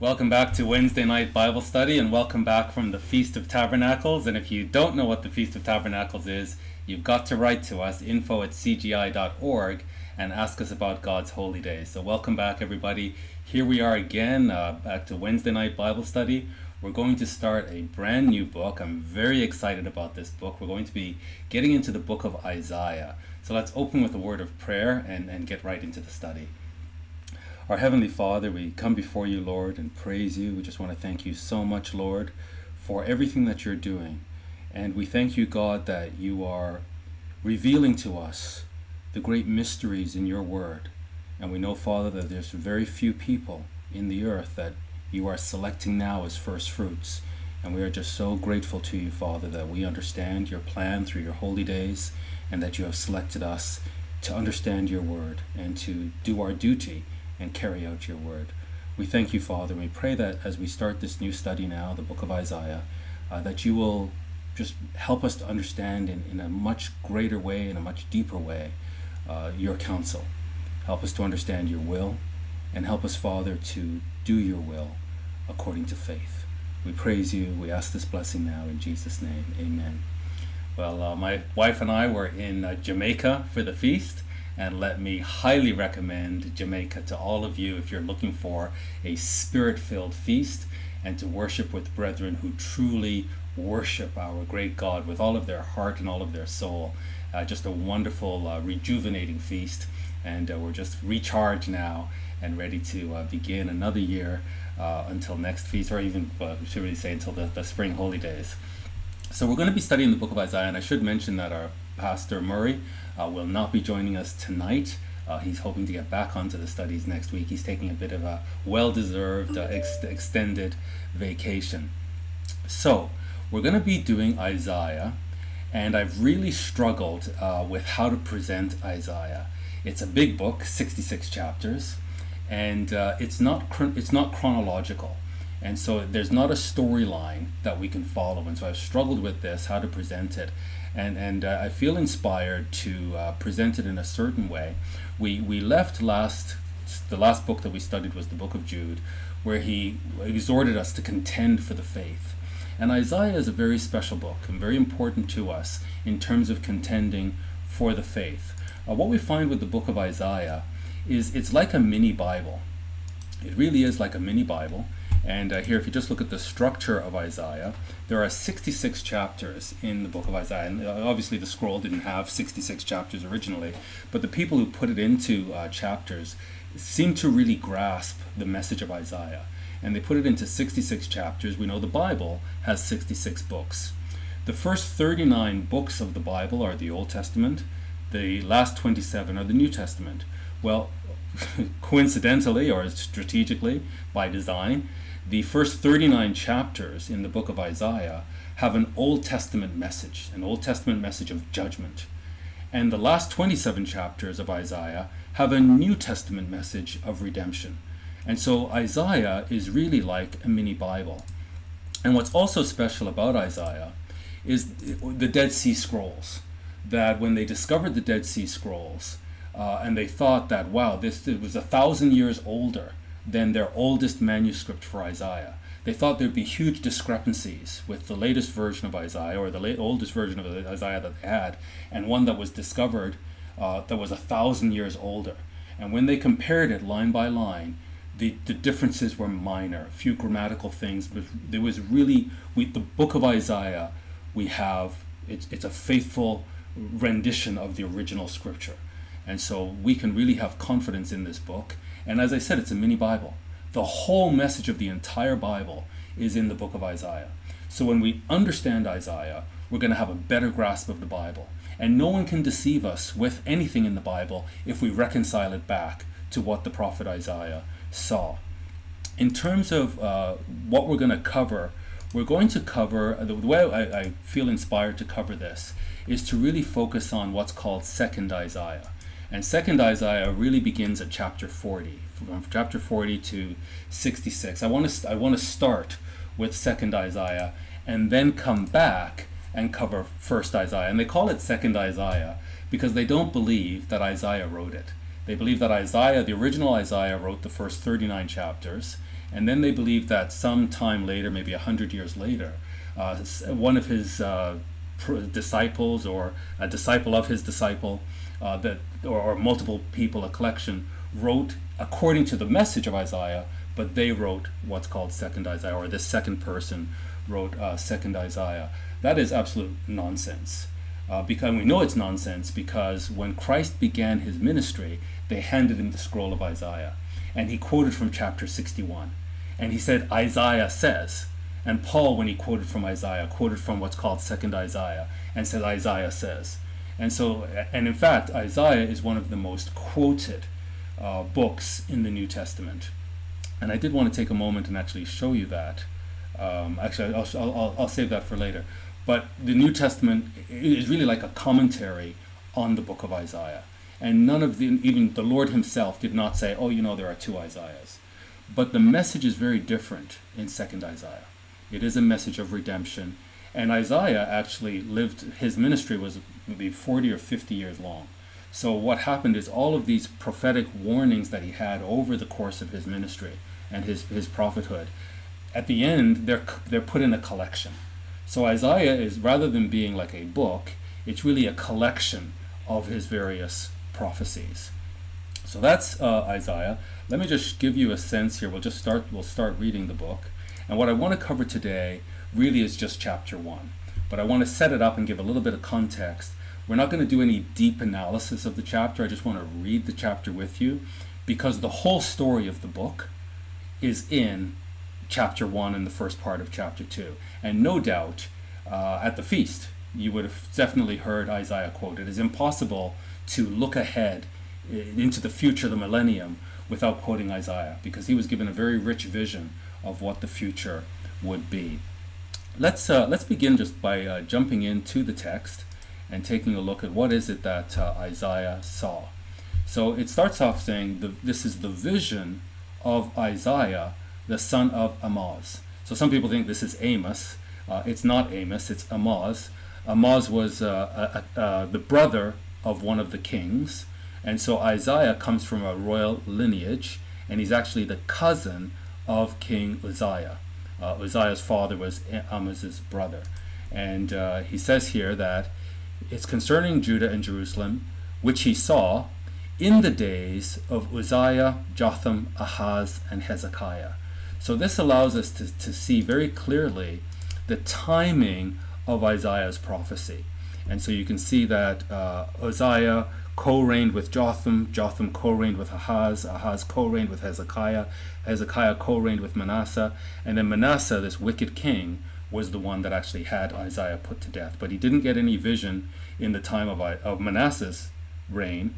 Welcome back to Wednesday night Bible study and welcome back from the Feast of Tabernacles. And if you don't know what the Feast of Tabernacles is, you've got to write to us, info at cgi.org, and ask us about God's holy days. So, welcome back, everybody. Here we are again, uh, back to Wednesday night Bible study. We're going to start a brand new book. I'm very excited about this book. We're going to be getting into the book of Isaiah. So, let's open with a word of prayer and, and get right into the study. Our Heavenly Father, we come before you, Lord, and praise you. We just want to thank you so much, Lord, for everything that you're doing. And we thank you, God, that you are revealing to us the great mysteries in your word. And we know, Father, that there's very few people in the earth that you are selecting now as first fruits. And we are just so grateful to you, Father, that we understand your plan through your holy days and that you have selected us to understand your word and to do our duty and carry out your word. We thank you, Father, we pray that as we start this new study now, the book of Isaiah, uh, that you will just help us to understand in, in a much greater way, in a much deeper way, uh, your counsel. Help us to understand your will, and help us, Father, to do your will according to faith. We praise you. We ask this blessing now in Jesus' name. Amen. Well, uh, my wife and I were in uh, Jamaica for the feast and let me highly recommend Jamaica to all of you if you're looking for a spirit filled feast and to worship with brethren who truly worship our great God with all of their heart and all of their soul. Uh, just a wonderful, uh, rejuvenating feast, and uh, we're just recharged now and ready to uh, begin another year uh, until next feast, or even, we should really say until the, the spring holy days. So, we're going to be studying the book of Isaiah, and I should mention that our pastor Murray will not be joining us tonight. Uh, he's hoping to get back onto the studies next week. He's taking a bit of a well deserved uh, ex- extended vacation. So, we're going to be doing Isaiah, and I've really struggled uh, with how to present Isaiah. It's a big book, 66 chapters, and uh, it's, not it's not chronological. And so there's not a storyline that we can follow. And so I've struggled with this, how to present it and and uh, I feel inspired to uh, present it in a certain way. We we left last the last book that we studied was the book of Jude, where he exhorted us to contend for the faith. And Isaiah is a very special book and very important to us in terms of contending for the faith. Uh, what we find with the book of Isaiah is it's like a mini Bible. It really is like a mini Bible. And uh, here, if you just look at the structure of Isaiah, there are 66 chapters in the book of Isaiah. And uh, obviously, the scroll didn't have 66 chapters originally, but the people who put it into uh, chapters seem to really grasp the message of Isaiah. And they put it into 66 chapters. We know the Bible has 66 books. The first 39 books of the Bible are the Old Testament, the last 27 are the New Testament. Well, coincidentally or strategically by design, the first 39 chapters in the book of Isaiah have an Old Testament message, an Old Testament message of judgment. And the last 27 chapters of Isaiah have a New Testament message of redemption. And so Isaiah is really like a mini Bible. And what's also special about Isaiah is the Dead Sea Scrolls. That when they discovered the Dead Sea Scrolls, uh, and they thought that, wow, this was a thousand years older than their oldest manuscript for Isaiah. They thought there'd be huge discrepancies with the latest version of Isaiah or the late, oldest version of Isaiah that they had, and one that was discovered uh, that was a thousand years older. And when they compared it line by line, the, the differences were minor, a few grammatical things, but there was really we, the book of Isaiah. We have it's, it's a faithful rendition of the original scripture, and so we can really have confidence in this book and as I said, it's a mini Bible. The whole message of the entire Bible is in the book of Isaiah. So when we understand Isaiah, we're going to have a better grasp of the Bible. And no one can deceive us with anything in the Bible if we reconcile it back to what the prophet Isaiah saw. In terms of uh, what we're going to cover, we're going to cover, the way I, I feel inspired to cover this is to really focus on what's called second Isaiah. And second Isaiah really begins at chapter 40, from chapter 40 to 66. I want to I want to start with second Isaiah and then come back and cover first Isaiah. And they call it second Isaiah because they don't believe that Isaiah wrote it. They believe that Isaiah, the original Isaiah, wrote the first 39 chapters, And then they believe that some time later, maybe a hundred years later, uh, one of his uh, disciples or a disciple of his disciple, uh, that or, or multiple people, a collection, wrote according to the message of Isaiah, but they wrote what's called Second Isaiah, or this second person wrote uh, Second Isaiah. That is absolute nonsense. Uh, because we know it's nonsense because when Christ began his ministry, they handed him the scroll of Isaiah, and he quoted from chapter 61, and he said, "Isaiah says." And Paul, when he quoted from Isaiah, quoted from what's called Second Isaiah, and said, "Isaiah says." And so, and in fact, Isaiah is one of the most quoted uh, books in the New Testament. And I did want to take a moment and actually show you that. Um, actually, I'll, I'll, I'll save that for later. But the New Testament is really like a commentary on the book of Isaiah. And none of the, even the Lord himself did not say, oh, you know, there are two Isaiahs. But the message is very different in 2nd Isaiah. It is a message of redemption. And Isaiah actually lived, his ministry was maybe 40 or 50 years long. So what happened is all of these prophetic warnings that he had over the course of his ministry and his, his prophethood, at the end, they're, they're put in a collection. So Isaiah is, rather than being like a book, it's really a collection of his various prophecies. So that's uh, Isaiah. Let me just give you a sense here. We'll just start, we'll start reading the book. And what I want to cover today really is just chapter one. But I want to set it up and give a little bit of context. We're not going to do any deep analysis of the chapter. I just want to read the chapter with you because the whole story of the book is in chapter 1 and the first part of chapter 2. And no doubt, uh, at the feast, you would have definitely heard Isaiah quoted. It is impossible to look ahead into the future, the millennium, without quoting Isaiah, because he was given a very rich vision of what the future would be. Let's, uh, let's begin just by uh, jumping into the text and taking a look at what is it that uh, Isaiah saw. So it starts off saying the, this is the vision of Isaiah the son of Amoz. So some people think this is Amos. Uh, it's not Amos, it's Amoz. Amoz was uh, uh, the brother of one of the kings. And so Isaiah comes from a royal lineage, and he's actually the cousin of King Uzziah. Uh, Uzziah's father was Amoz's brother. And uh, he says here that it's concerning Judah and Jerusalem, which he saw in the days of Uzziah, Jotham, Ahaz, and Hezekiah. So this allows us to, to see very clearly the timing of Isaiah's prophecy. And so you can see that uh, Uzziah co-reigned with Jotham, Jotham co-reigned with Ahaz, Ahaz co-reigned with Hezekiah, Hezekiah co-reigned with Manasseh, and then Manasseh, this wicked king, was the one that actually had Isaiah put to death. But he didn't get any vision in the time of, of Manasseh's reign,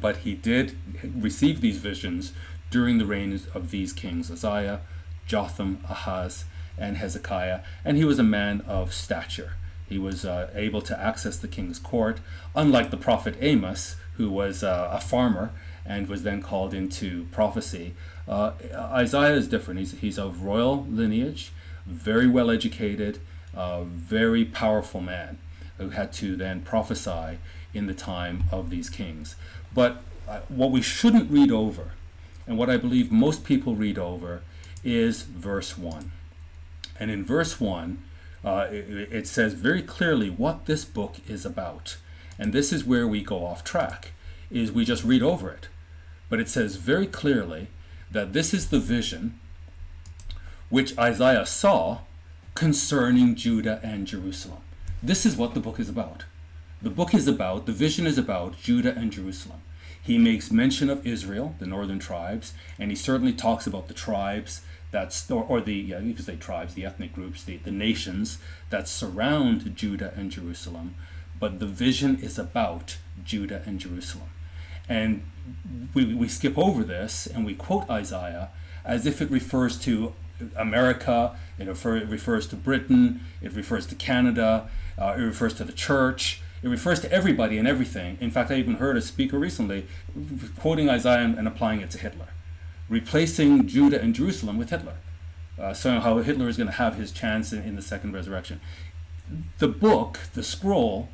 but he did receive these visions during the reigns of these kings Uzziah, Jotham, Ahaz, and Hezekiah, and he was a man of stature. He was uh, able to access the king's court, unlike the prophet Amos, who was uh, a farmer and was then called into prophecy. Uh, Isaiah is different. He's, he's of royal lineage, very well educated, uh, very powerful man who had to then prophesy in the time of these kings. But uh, what we shouldn't read over and what I believe most people read over is verse 1. And in verse 1, uh, it, it says very clearly what this book is about. And this is where we go off track, is we just read over it. But it says very clearly that this is the vision which Isaiah saw concerning Judah and Jerusalem. This is what the book is about. The book is about, the vision is about Judah and Jerusalem. He makes mention of Israel, the northern tribes, and he certainly talks about the tribes that's or, or the yeah, you could say tribes, the ethnic groups, the, the nations that surround Judah and Jerusalem. But the vision is about Judah and Jerusalem. And we, we skip over this and we quote Isaiah as if it refers to America, it, refer, it refers to Britain, it refers to Canada, uh, it refers to the church, it refers to everybody and everything. In fact, I even heard a speaker recently quoting Isaiah and applying it to Hitler, replacing Judah and Jerusalem with Hitler. Uh, so how Hitler is going to have his chance in, in the second resurrection. The book, the scroll,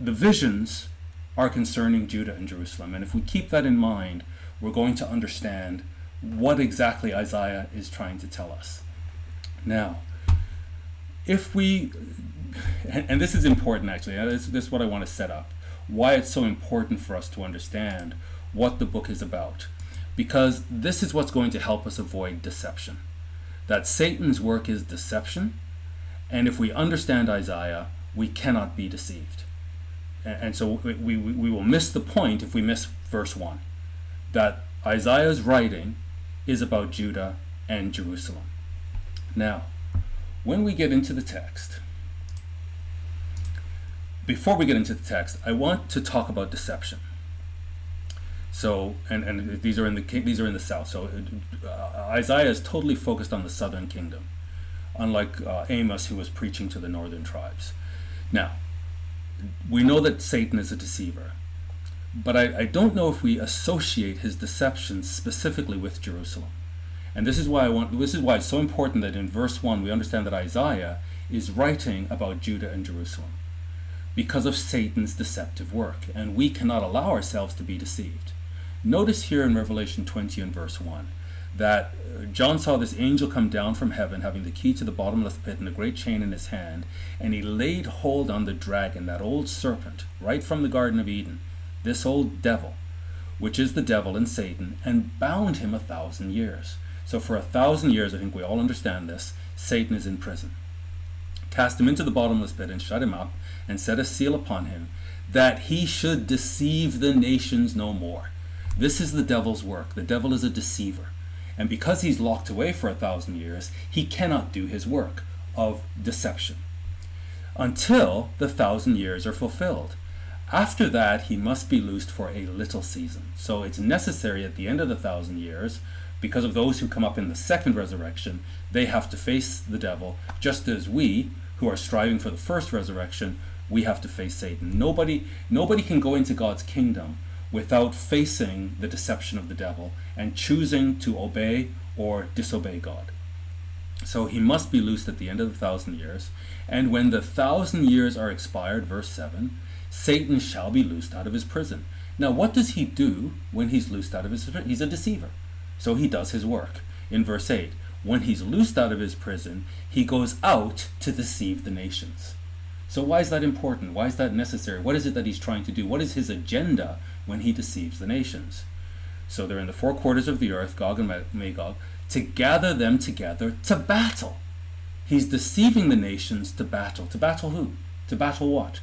the visions are concerning Judah and Jerusalem. And if we keep that in mind, we're going to understand what exactly Isaiah is trying to tell us. Now, if we, and this is important actually, this, this is what I want to set up, why it's so important for us to understand what the book is about. Because this is what's going to help us avoid deception. That Satan's work is deception, and if we understand Isaiah, we cannot be deceived. And so we, we, we will miss the point if we miss verse 1 that Isaiah's writing is about Judah and Jerusalem. Now, when we get into the text, before we get into the text, I want to talk about deception. So, and, and these are in the these are in the south. So, uh, Isaiah is totally focused on the southern kingdom, unlike uh, Amos, who was preaching to the northern tribes. Now, we know that Satan is a deceiver, but I, I don't know if we associate his deception specifically with Jerusalem. And this is why I want this is why it's so important that in verse 1 we understand that Isaiah is writing about Judah and Jerusalem because of Satan's deceptive work, and we cannot allow ourselves to be deceived. Notice here in Revelation 20 and verse 1 that uh, John saw this angel come down from heaven having the key to the bottomless pit and a great chain in his hand, and he laid hold on the dragon, that old serpent, right from the Garden of Eden, this old devil, which is the devil and Satan, and bound him a thousand years. So for a thousand years, I think we all understand this, Satan is in prison. Cast him into the bottomless pit and shut him up, and set a seal upon him, that he should deceive the nations no more. This is the devil's work. The devil is a deceiver. And because he's locked away for a thousand years, he cannot do his work of deception until the thousand years are fulfilled. After that, he must be loosed for a little season. So it's necessary at the end of the thousand years, because of those who come up in the second resurrection, they have to face the devil, just as we, who are striving for the first resurrection, we have to face Satan. Nobody, nobody can go into God's kingdom without facing the deception of the devil and choosing to obey or disobey God. So he must be loosed at the end of the thousand years. And when the thousand years are expired, verse 7, Satan shall be loosed out of his prison. Now, what does he do when he's loosed out of his prison? He's a deceiver. So he does his work. In verse 8, when he's loosed out of his prison, he goes out to deceive the nations. So, why is that important? Why is that necessary? What is it that he's trying to do? What is his agenda when he deceives the nations? So, they're in the four quarters of the earth, Gog and Magog, to gather them together to battle. He's deceiving the nations to battle. To battle who? To battle what?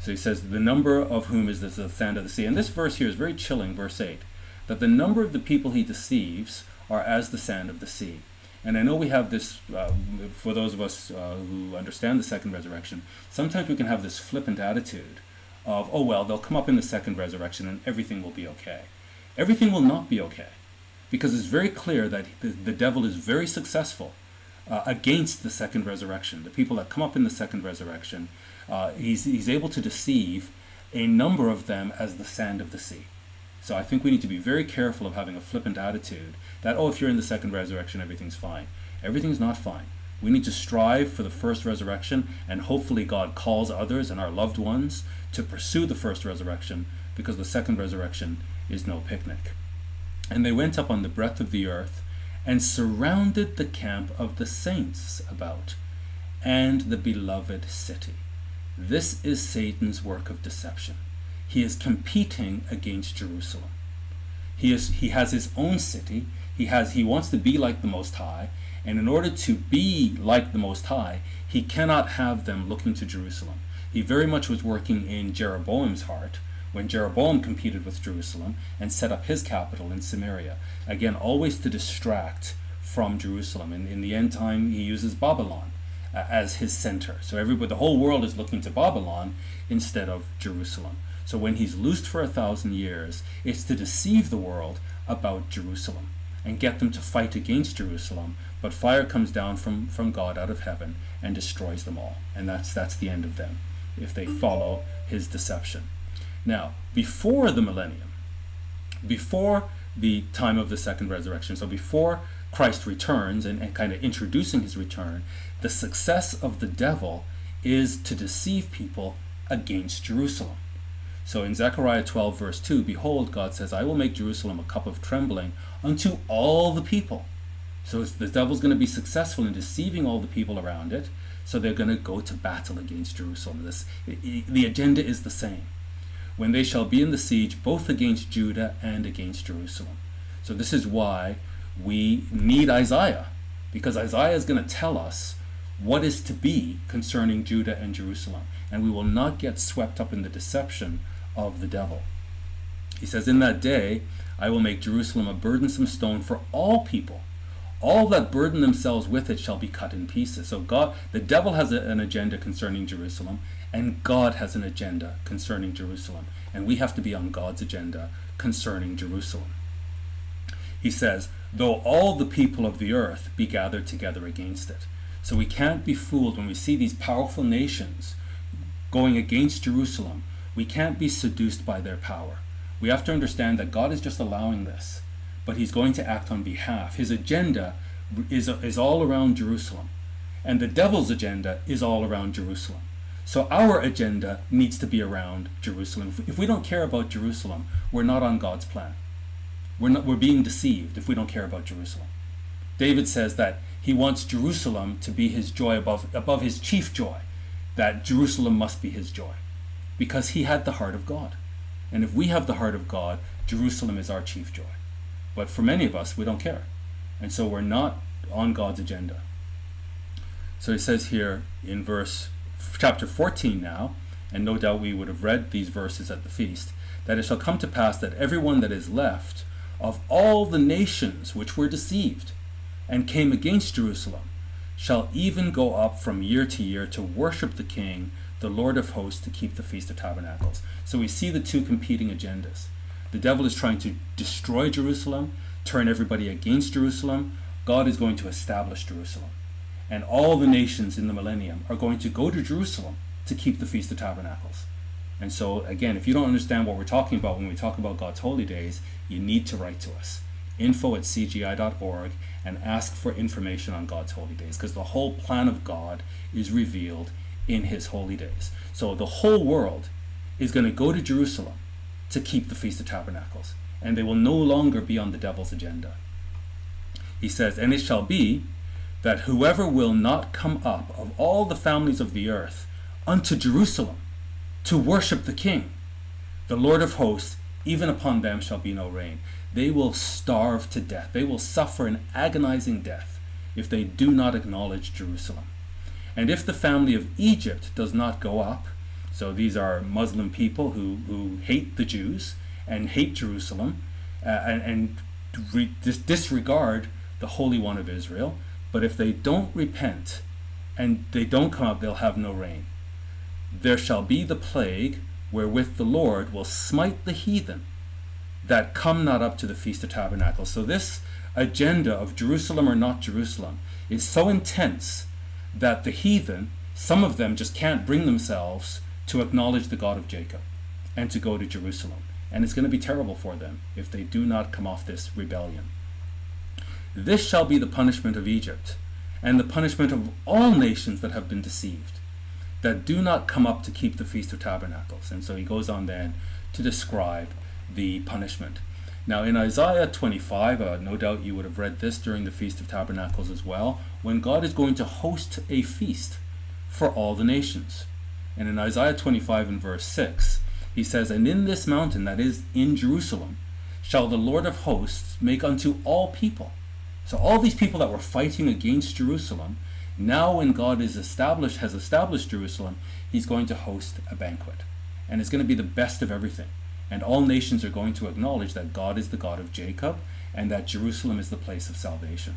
So he says, the number of whom is the sand of the sea. And this verse here is very chilling, verse 8, that the number of the people he deceives are as the sand of the sea. And I know we have this, uh, for those of us uh, who understand the second resurrection, sometimes we can have this flippant attitude of, oh, well, they'll come up in the second resurrection and everything will be okay. Everything will not be okay because it's very clear that the, the devil is very successful uh, against the second resurrection. The people that come up in the second resurrection, uh, he's, he's able to deceive a number of them as the sand of the sea. So I think we need to be very careful of having a flippant attitude that, oh, if you're in the second resurrection, everything's fine. Everything's not fine. We need to strive for the first resurrection, and hopefully, God calls others and our loved ones to pursue the first resurrection because the second resurrection is no picnic. And they went up on the breadth of the earth and surrounded the camp of the saints about and the beloved city. This is Satan's work of deception. He is competing against Jerusalem. He, is, he has his own city. He, has, he wants to be like the Most High. And in order to be like the Most High, he cannot have them looking to Jerusalem. He very much was working in Jeroboam's heart when Jeroboam competed with Jerusalem and set up his capital in Samaria. Again, always to distract from Jerusalem. And in the end time, he uses Babylon uh, as his center. So everybody, the whole world is looking to Babylon instead of Jerusalem. So when he's loosed for a thousand years, it's to deceive the world about Jerusalem and get them to fight against Jerusalem. But fire comes down from, from God out of heaven and destroys them all. And that's, that's the end of them if they follow his deception. Now, before the millennium, before the time of the second resurrection, so before Christ returns and, and kind of introducing his return, the success of the devil is to deceive people against Jerusalem. So in Zechariah 12, verse 2, behold, God says, I will make Jerusalem a cup of trembling unto all the people. So the devil's going to be successful in deceiving all the people around it. So they're going to go to battle against Jerusalem. This, the agenda is the same. When they shall be in the siege, both against Judah and against Jerusalem. So this is why we need Isaiah, because Isaiah is going to tell us what is to be concerning Judah and Jerusalem, and we will not get swept up in the deception of the devil. He says, In that day I will make Jerusalem a burdensome stone for all people. All that burden themselves with it shall be cut in pieces. So God, the devil has a, an agenda concerning Jerusalem, and God has an agenda concerning Jerusalem. And we have to be on God's agenda concerning Jerusalem. He says, though all the people of the earth be gathered together against it. So we can't be fooled when we see these powerful nations going against Jerusalem. We can't be seduced by their power. We have to understand that God is just allowing this, but He's going to act on behalf. His agenda is, is all around Jerusalem, and the devil's agenda is all around Jerusalem. So our agenda needs to be around Jerusalem. If we don't care about Jerusalem, we're not on God's plan. We're, not, we're being deceived if we don't care about Jerusalem. David says that he wants Jerusalem to be his joy above, above his chief joy, that Jerusalem must be his joy, because he had the heart of God. And if we have the heart of God, Jerusalem is our chief joy. But for many of us, we don't care. And so we're not on God's agenda. So he says here in verse chapter 14 now, and no doubt we would have read these verses at the feast, that it shall come to pass that everyone that is left of all the nations which were deceived and came against Jerusalem shall even go up from year to year to worship the King, the Lord of hosts, to keep the Feast of Tabernacles. So we see the two competing agendas. The devil is trying to destroy Jerusalem, turn everybody against Jerusalem. God is going to establish Jerusalem. And all the nations in the millennium are going to go to Jerusalem to keep the Feast of Tabernacles. And so, again, if you don't understand what we're talking about when we talk about God's holy days, you need to write to us info at cgi.org and ask for information on God's holy days because the whole plan of God is revealed in his holy days. So the whole world is going to go to Jerusalem to keep the Feast of Tabernacles, and they will no longer be on the devil's agenda. He says, And it shall be that whoever will not come up of all the families of the earth unto Jerusalem to worship the King, the Lord of hosts, even upon them shall be no rain. They will starve to death. They will suffer an agonizing death if they do not acknowledge Jerusalem. And if the family of Egypt does not go up, so these are Muslim people who, who hate the Jews and hate Jerusalem uh, and, and re- dis- disregard the Holy One of Israel, but if they don't repent and they don't come up, they'll have no rain. There shall be the plague wherewith the Lord will smite the heathen that come not up to the Feast of Tabernacles. So, this agenda of Jerusalem or not Jerusalem is so intense that the heathen, some of them just can't bring themselves to acknowledge the God of Jacob and to go to Jerusalem. And it's going to be terrible for them if they do not come off this rebellion. This shall be the punishment of Egypt, and the punishment of all nations that have been deceived, that do not come up to keep the Feast of Tabernacles. And so he goes on then to describe the punishment. Now, in Isaiah 25, uh, no doubt you would have read this during the Feast of Tabernacles as well, when God is going to host a feast for all the nations. And in Isaiah 25 and verse 6, he says, And in this mountain, that is in Jerusalem, shall the Lord of hosts make unto all people. So all these people that were fighting against Jerusalem, now when God is established, has established Jerusalem, he's going to host a banquet. And it's going to be the best of everything. And all nations are going to acknowledge that God is the God of Jacob and that Jerusalem is the place of salvation.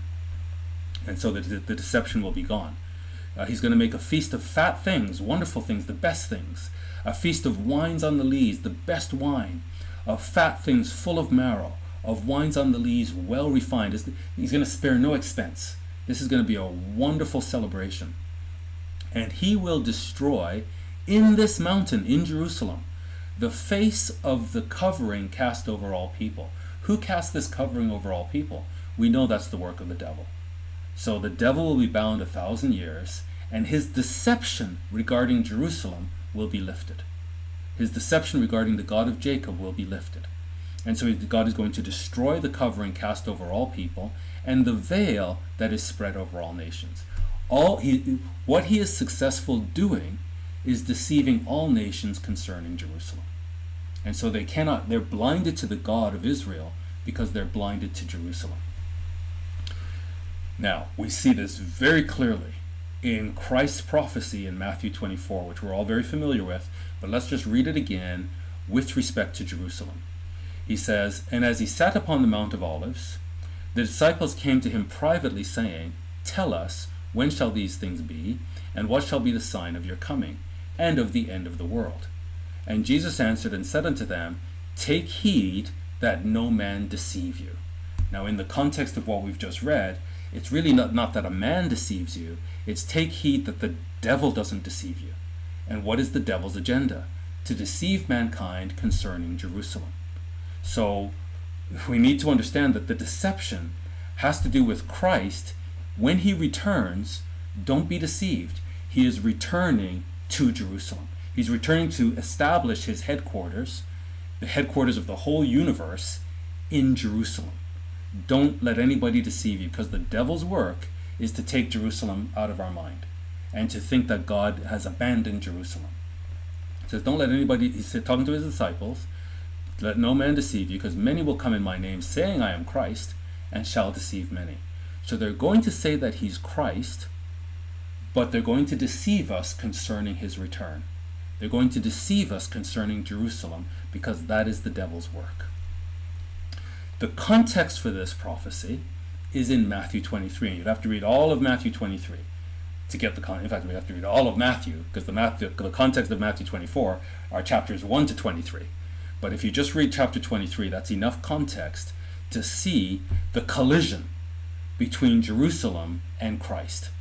And so the, the deception will be gone. Uh, he's going to make a feast of fat things, wonderful things, the best things. A feast of wines on the lees, the best wine. Of fat things full of marrow. Of wines on the lees, well refined. He's going to spare no expense. This is going to be a wonderful celebration. And he will destroy in this mountain in Jerusalem the face of the covering cast over all people. Who cast this covering over all people? We know that's the work of the devil. So the devil will be bound a thousand years, and his deception regarding Jerusalem will be lifted. his deception regarding the God of Jacob will be lifted. And so God is going to destroy the covering cast over all people and the veil that is spread over all nations. All he, what he is successful doing is deceiving all nations concerning Jerusalem. And so they cannot, they're blinded to the God of Israel because they're blinded to Jerusalem. Now, we see this very clearly in Christ's prophecy in Matthew 24, which we're all very familiar with, but let's just read it again with respect to Jerusalem. He says, And as he sat upon the Mount of Olives, the disciples came to him privately, saying, Tell us, when shall these things be, and what shall be the sign of your coming, and of the end of the world? And Jesus answered and said unto them, Take heed that no man deceive you. Now, in the context of what we've just read, it's really not, not that a man deceives you, it's take heed that the devil doesn't deceive you. And what is the devil's agenda? To deceive mankind concerning Jerusalem. So we need to understand that the deception has to do with Christ. When he returns, don't be deceived. He is returning to Jerusalem. He's returning to establish his headquarters, the headquarters of the whole universe, in Jerusalem. Don't let anybody deceive you because the devil's work is to take Jerusalem out of our mind and to think that God has abandoned Jerusalem. He says, Don't let anybody, he's talking to his disciples, let no man deceive you, because many will come in my name, saying, I am Christ, and shall deceive many. So they're going to say that he's Christ, but they're going to deceive us concerning his return. They're going to deceive us concerning Jerusalem, because that is the devil's work. The context for this prophecy is in Matthew 23, and you'd have to read all of Matthew 23 to get the context. In fact, we have to read all of Matthew because the, Matthew, the context of Matthew 24 are chapters 1 to 23. But if you just read chapter 23, that's enough context to see the collision between Jerusalem and Christ.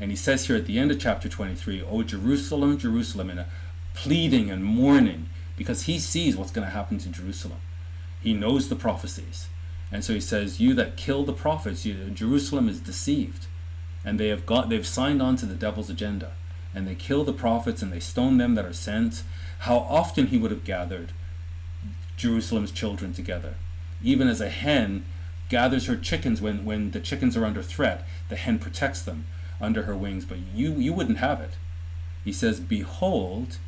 And he says here at the end of chapter 23, O Jerusalem, Jerusalem, in a pleading and mourning, because he sees what's going to happen to Jerusalem. He knows the prophecies. And so he says, You that kill the prophets, you, Jerusalem is deceived. And they have got they've signed on to the devil's agenda. And they kill the prophets and they stone them that are sent. How often he would have gathered jerusalem's children together. Even as a hen gathers her chickens when, when the chickens are under threat the hen protects them under her wings. But you you wouldn't have it. He says behold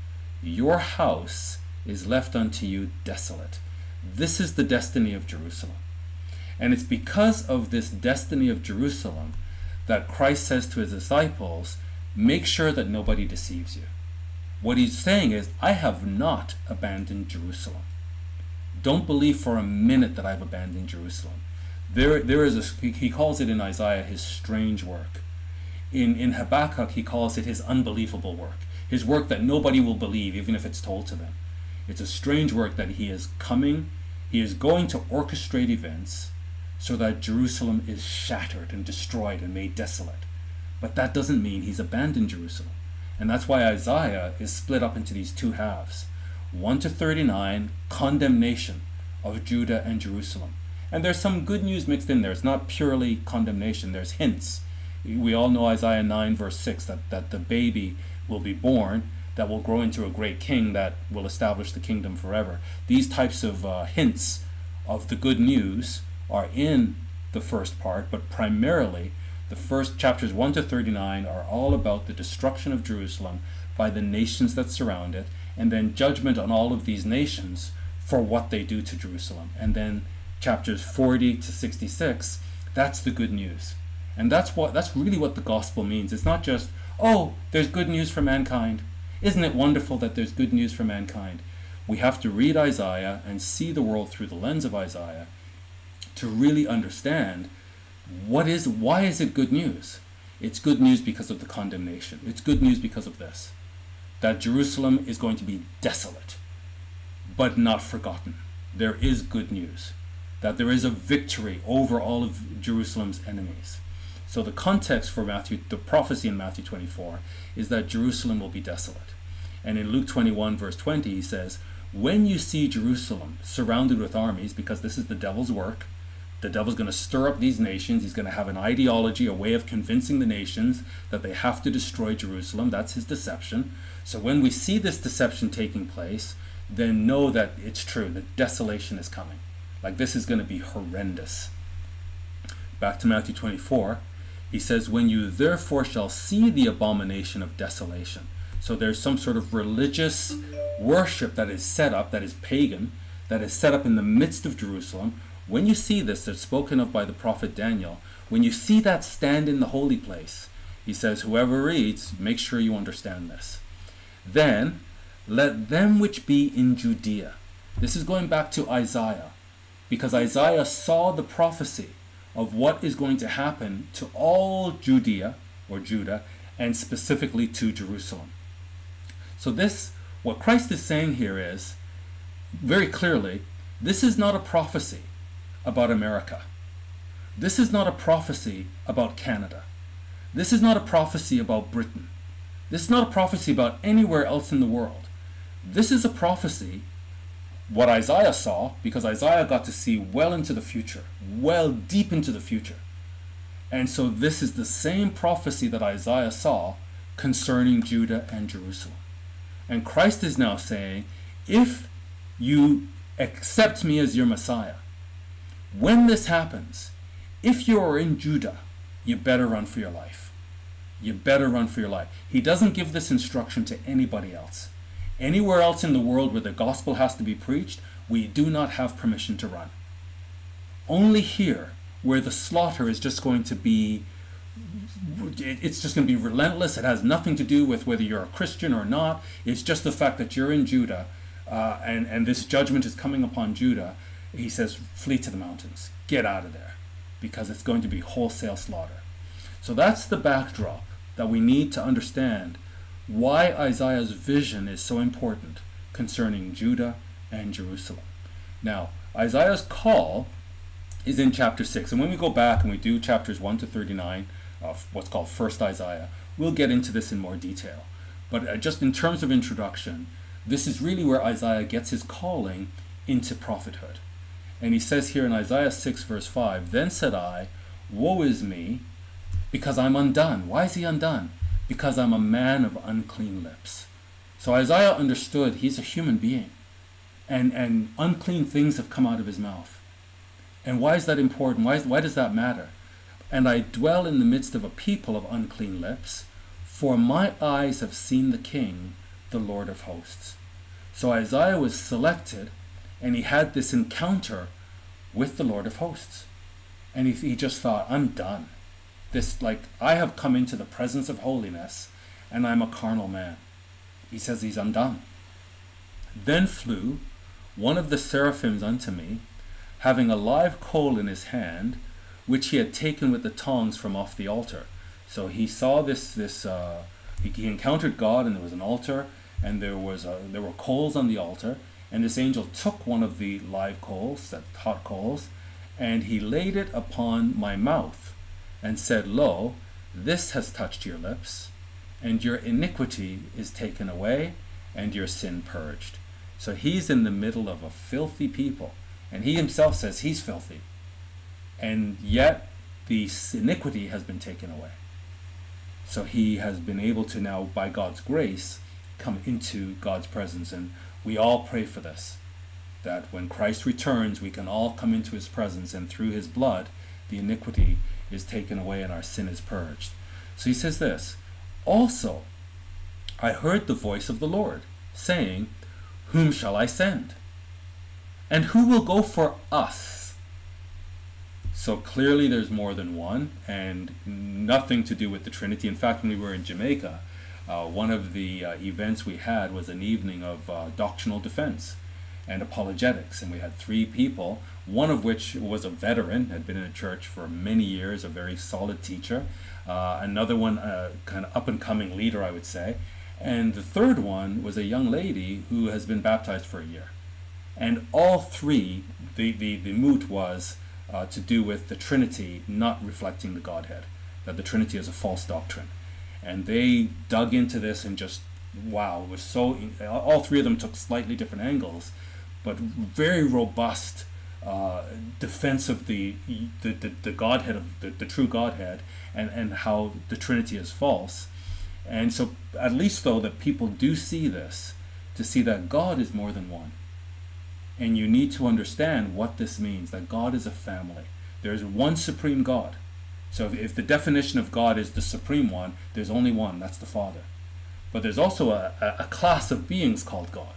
your house is left unto you desolate this is the destiny of jerusalem and it's because of this destiny of jerusalem that Christ says to his disciples, make sure that nobody deceives you. What he's saying is, I have not abandoned Jerusalem. Don't believe for a minute that I've abandoned Jerusalem. There, there is a, he calls it in Isaiah his strange work. In, in Habakkuk, he calls it his unbelievable work, his work that nobody will believe, even if it's told to them. It's a strange work that he is coming, he is going to orchestrate events so that Jerusalem is shattered and destroyed and made desolate. But that doesn't mean he's abandoned Jerusalem. And that's why Isaiah is split up into these two halves 1 to 39, condemnation of Judah and Jerusalem. And there's some good news mixed in there. It's not purely condemnation, there's hints. We all know Isaiah 9, verse 6, that, that the baby will be born, that will grow into a great king that will establish the kingdom forever. These types of uh, hints of the good news are in the first part, but primarily the first chapters 1 to 39 are all about the destruction of Jerusalem by the nations that surround it, and then judgment on all of these nations for what they do to Jerusalem. And then chapters 40 to 66, that's the good news. And that's what that's really what the gospel means. It's not just, oh, there's good news for mankind. Isn't it wonderful that there's good news for mankind? We have to read Isaiah and see the world through the lens of Isaiah to really understand what is why is it good news? It's good news because of the condemnation. It's good news because of this. That Jerusalem is going to be desolate, but not forgotten. There is good news. That there is a victory over all of Jerusalem's enemies. So the context for Matthew, the prophecy in Matthew 24, is that Jerusalem will be desolate. And in Luke 21, verse 20, he says, When you see Jerusalem surrounded with armies, because this is the devil's work, the devil's going to stir up these nations. He's going to have an ideology, a way of convincing the nations that they have to destroy Jerusalem. That's his deception. So when we see this deception taking place, then know that it's true, that desolation is coming. Like this is going to be horrendous. Back to Matthew 24, he says, When you therefore shall see the abomination of desolation. So there's some sort of religious worship that is set up, that is pagan, that is set up in the midst of Jerusalem. When you see this, that's spoken of by the prophet Daniel, when you see that stand in the holy place, he says, Whoever reads, make sure you understand this. Then let them which be in Judea. This is going back to Isaiah, because Isaiah saw the prophecy of what is going to happen to all Judea or Judah and specifically to Jerusalem. So, this, what Christ is saying here is very clearly, this is not a prophecy about America. This is not a prophecy about Canada. This is not a prophecy about Britain. This is not a prophecy about anywhere else in the world. This is a prophecy, what Isaiah saw, because Isaiah got to see well into the future, well deep into the future. And so this is the same prophecy that Isaiah saw concerning Judah and Jerusalem. And Christ is now saying, if you accept me as your Messiah, when this happens, if you are in Judah, you better run for your life. You better run for your life. He doesn't give this instruction to anybody else. Anywhere else in the world where the gospel has to be preached, we do not have permission to run. Only here, where the slaughter is just going to be it's just going to be relentless. It has nothing to do with whether you're a Christian or not. It's just the fact that you're in Judah uh, and, and this judgment is coming upon Judah. He says, flee to the mountains, get out of there, because it's going to be wholesale slaughter. So that's the backdrop that we need to understand why Isaiah's vision is so important concerning Judah and Jerusalem. Now, Isaiah's call is in chapter 6. And when we go back and we do chapters 1 to 39 of what's called First Isaiah, we'll get into this in more detail. But uh, just in terms of introduction, this is really where Isaiah gets his calling into prophethood. And he says here in Isaiah 6, verse 5 Then said I, Woe is me, because I'm undone. Why is he undone? Because I'm a man of unclean lips. So Isaiah understood he's a human being, and, and unclean things have come out of his mouth. And why is that important? Why, is, why does that matter? And I dwell in the midst of a people of unclean lips, for my eyes have seen the King, the Lord of hosts. So Isaiah was selected, and he had this encounter with the Lord of hosts. And he, he just thought, I'm done. This, like, I have come into the presence of holiness, and I'm a carnal man. He says he's undone. Then flew one of the seraphims unto me, having a live coal in his hand, which he had taken with the tongs from off the altar. So he saw this this uh, he, encountered God, and there was an altar, and there was a, there were coals on the altar, and this angel took one of the live coals, that hot coals, and he laid it upon my mouth, and said, Lo, this has touched your lips, and your iniquity is taken away, and your sin purged. So he's in the middle of a filthy people and he himself says he's filthy. And yet the iniquity has been taken away. So he has been able to now, by God's grace, come into God's presence. And we all pray for this that when Christ returns, we can all come into his presence, and through his blood, the iniquity is taken away and our sin is purged. So he says this Also, I heard the voice of the Lord, saying, Whom shall I send? And who will go for us? So clearly there's more than one, and nothing to do with the Trinity. In fact, when we were in Jamaica, uh, one of the uh, events we had was an evening of uh, doctrinal defense and apologetics. And we had three people, one of which was a veteran, had been in the church for many years, a very solid teacher. Uh, another one, a kind of up and coming leader, I would say. And the third one was a young lady who has been baptized for a year. And all three, the, the, the moot was uh, to do with the Trinity not reflecting the Godhead, that the Trinity is a false doctrine. And they dug into this and just, wow, was so, all three of them took slightly different angles, but very robust uh, defense of the, the, the, the Godhead, of the, the true Godhead, and, and how the Trinity is false. And so, at least though, that people do see this, to see that God is more than one. And you need to understand what this means that God is a family. There's one supreme God. So if, if the definition of God is the supreme one, there's only one, that's the Father. But there's also a, a, a class of beings called God.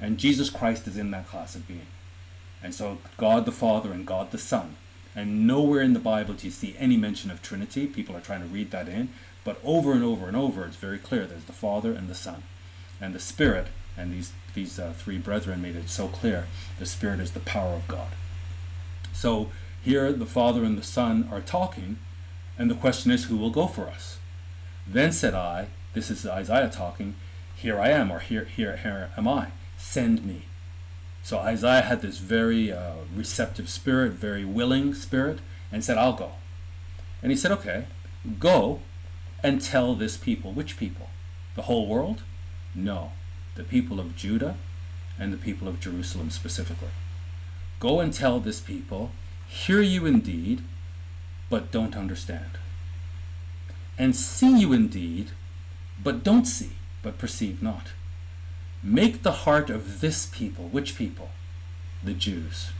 And Jesus Christ is in that class of being. And so God the Father and God the Son. And nowhere in the Bible do you see any mention of Trinity. People are trying to read that in. But over and over and over, it's very clear there's the Father and the Son. And the Spirit, and these, these uh, three brethren made it so clear the Spirit is the power of God. So here the Father and the Son are talking, and the question is, who will go for us? Then said I, this is Isaiah talking, here I am, or here, here, here am I, send me. So Isaiah had this very uh, receptive spirit, very willing spirit, and said, I'll go. And he said, okay, go and tell this people. Which people? The whole world? No. The people of Judah and the people of Jerusalem specifically. Go and tell this people, hear you indeed, but don't understand. And see you indeed, but don't see, but perceive not. Make the heart of this people, which people? The Jews.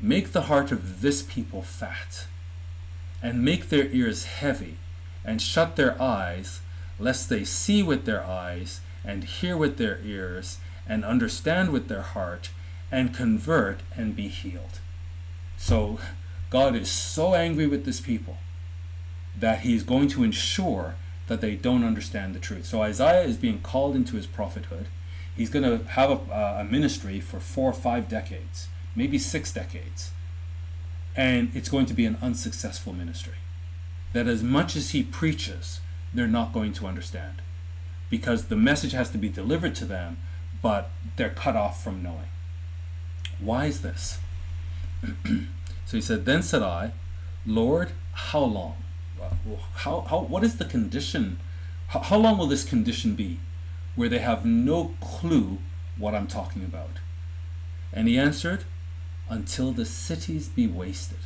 Make the heart of this people fat, and make their ears heavy, and shut their eyes, lest they see with their eyes, and hear with their ears, and understand with their heart, and convert and be healed. So God is so angry with this people that he's going to ensure that they don't understand the truth. So Isaiah is being called into his prophethood. He's going to have a, a ministry for four or five decades, maybe six decades. And it's going to be an unsuccessful ministry. That as much as he preaches, they're not going to understand. Because the message has to be delivered to them, but they're cut off from knowing. Why is this? so he said, Then said I, Lord, how long? how, how, what is the condition? How, how long will this condition be where they have no clue what I'm talking about? And he answered, Until the cities be wasted.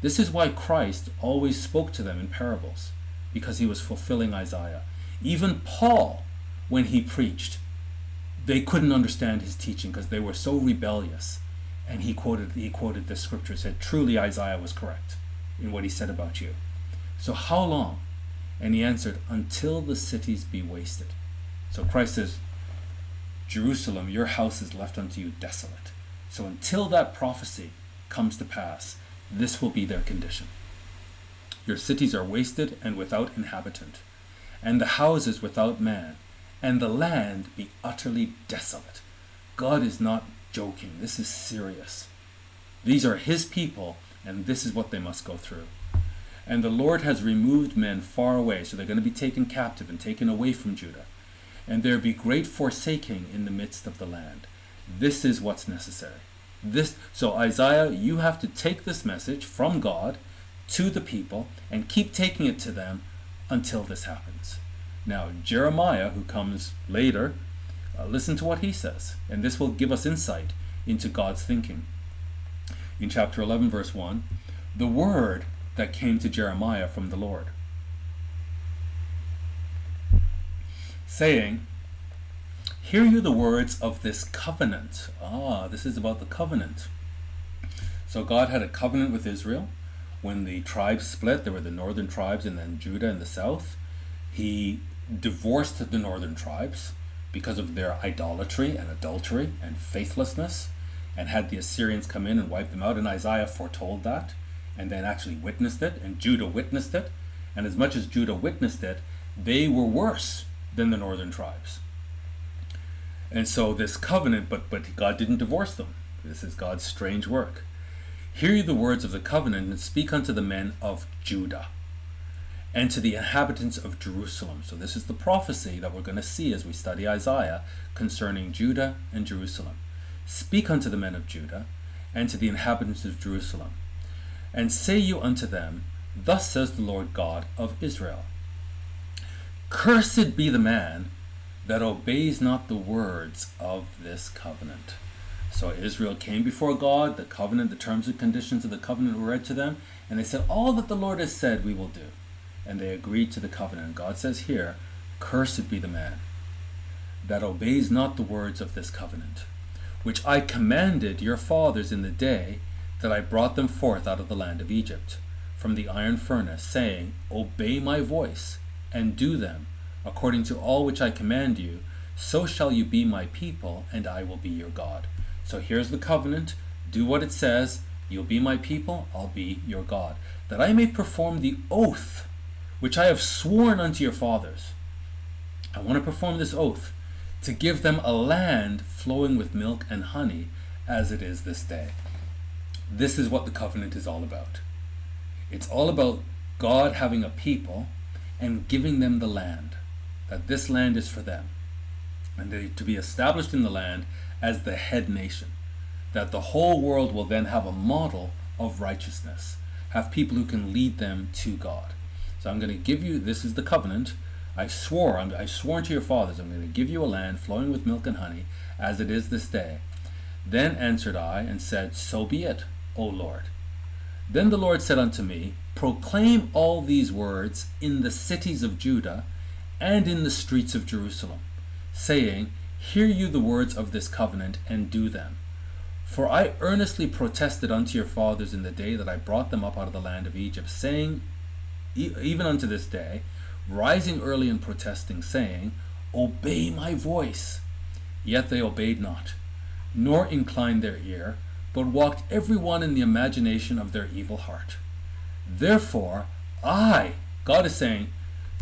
This is why Christ always spoke to them in parables, because he was fulfilling Isaiah. Even Paul, when he preached, they couldn't understand his teaching because they were so rebellious. And he quoted he quoted this scripture, said, Truly Isaiah was correct in what he said about you. So how long? And he answered, Until the cities be wasted. So Christ says, Jerusalem, your house is left unto you desolate. So until that prophecy comes to pass, this will be their condition. Your cities are wasted and without inhabitant, and the houses without man, and the land be utterly desolate. God is not joking. This is serious. These are his people, and this is what they must go through. And the Lord has removed men far away, so they're going to be taken captive and taken away from Judah. And there be great forsaking in the midst of the land. This is what's necessary. This so Isaiah, you have to take this message from God to the people and keep taking it to them until this happens. Now, Jeremiah, who comes later, uh, listen to what he says, and this will give us insight into God's thinking. In chapter 11, verse 1, the word that came to Jeremiah from the Lord, saying, Hear you the words of this covenant. Ah, this is about the covenant. So God had a covenant with Israel. When the tribes split, there were the northern tribes and then Judah in the south. He divorced the northern tribes because of their idolatry and adultery and faithlessness and had the Assyrians come in and wipe them out. And Isaiah foretold that and then actually witnessed it, and Judah witnessed it. And as much as Judah witnessed it, they were worse than the northern tribes. And so this covenant, but but God didn't divorce them. This is God's strange work. Hear ye the words of the covenant, and speak unto the men of Judah, and to the inhabitants of Jerusalem. So this is the prophecy that we're going to see as we study Isaiah concerning Judah and Jerusalem. Speak unto the men of Judah, and to the inhabitants of Jerusalem and say you unto them, Thus says the Lord God of Israel Cursed be the man that obeys not the words of this covenant. So Israel came before God, the covenant, the terms and conditions of the covenant were read to them, and they said, All that the Lord has said we will do. And they agreed to the covenant. God says here, Cursed be the man that obeys not the words of this covenant, which I commanded your fathers in the day that I brought them forth out of the land of Egypt, from the iron furnace, saying, Obey my voice, and do them, according to all which I command you, so shall you be my people, and I will be your God. So here's the covenant. Do what it says. You'll be my people, I'll be your God. That I may perform the oath which I have sworn unto your fathers. I want to perform this oath to give them a land flowing with milk and honey, as it is this day. This is what the covenant is all about. It's all about God having a people and giving them the land, that this land is for them, and they, to be established in the land as the head nation, that the whole world will then have a model of righteousness, have people who can lead them to God. So I'm going to give you, this is the covenant. I swore, I sworn to your fathers, I'm going to give you a land flowing with milk and honey, as it is this day. Then answered I and said, So be it, O Lord. Then the Lord said unto me, Proclaim all these words in the cities of Judah and in the streets of Jerusalem, saying, Hear you the words of this covenant, and do them. For I earnestly protested unto your fathers in the day that I brought them up out of the land of Egypt, saying, even unto this day, rising early and protesting, saying, Obey my voice. Yet they obeyed not, nor inclined their ear, but walked every one in the imagination of their evil heart. Therefore, I, God is saying,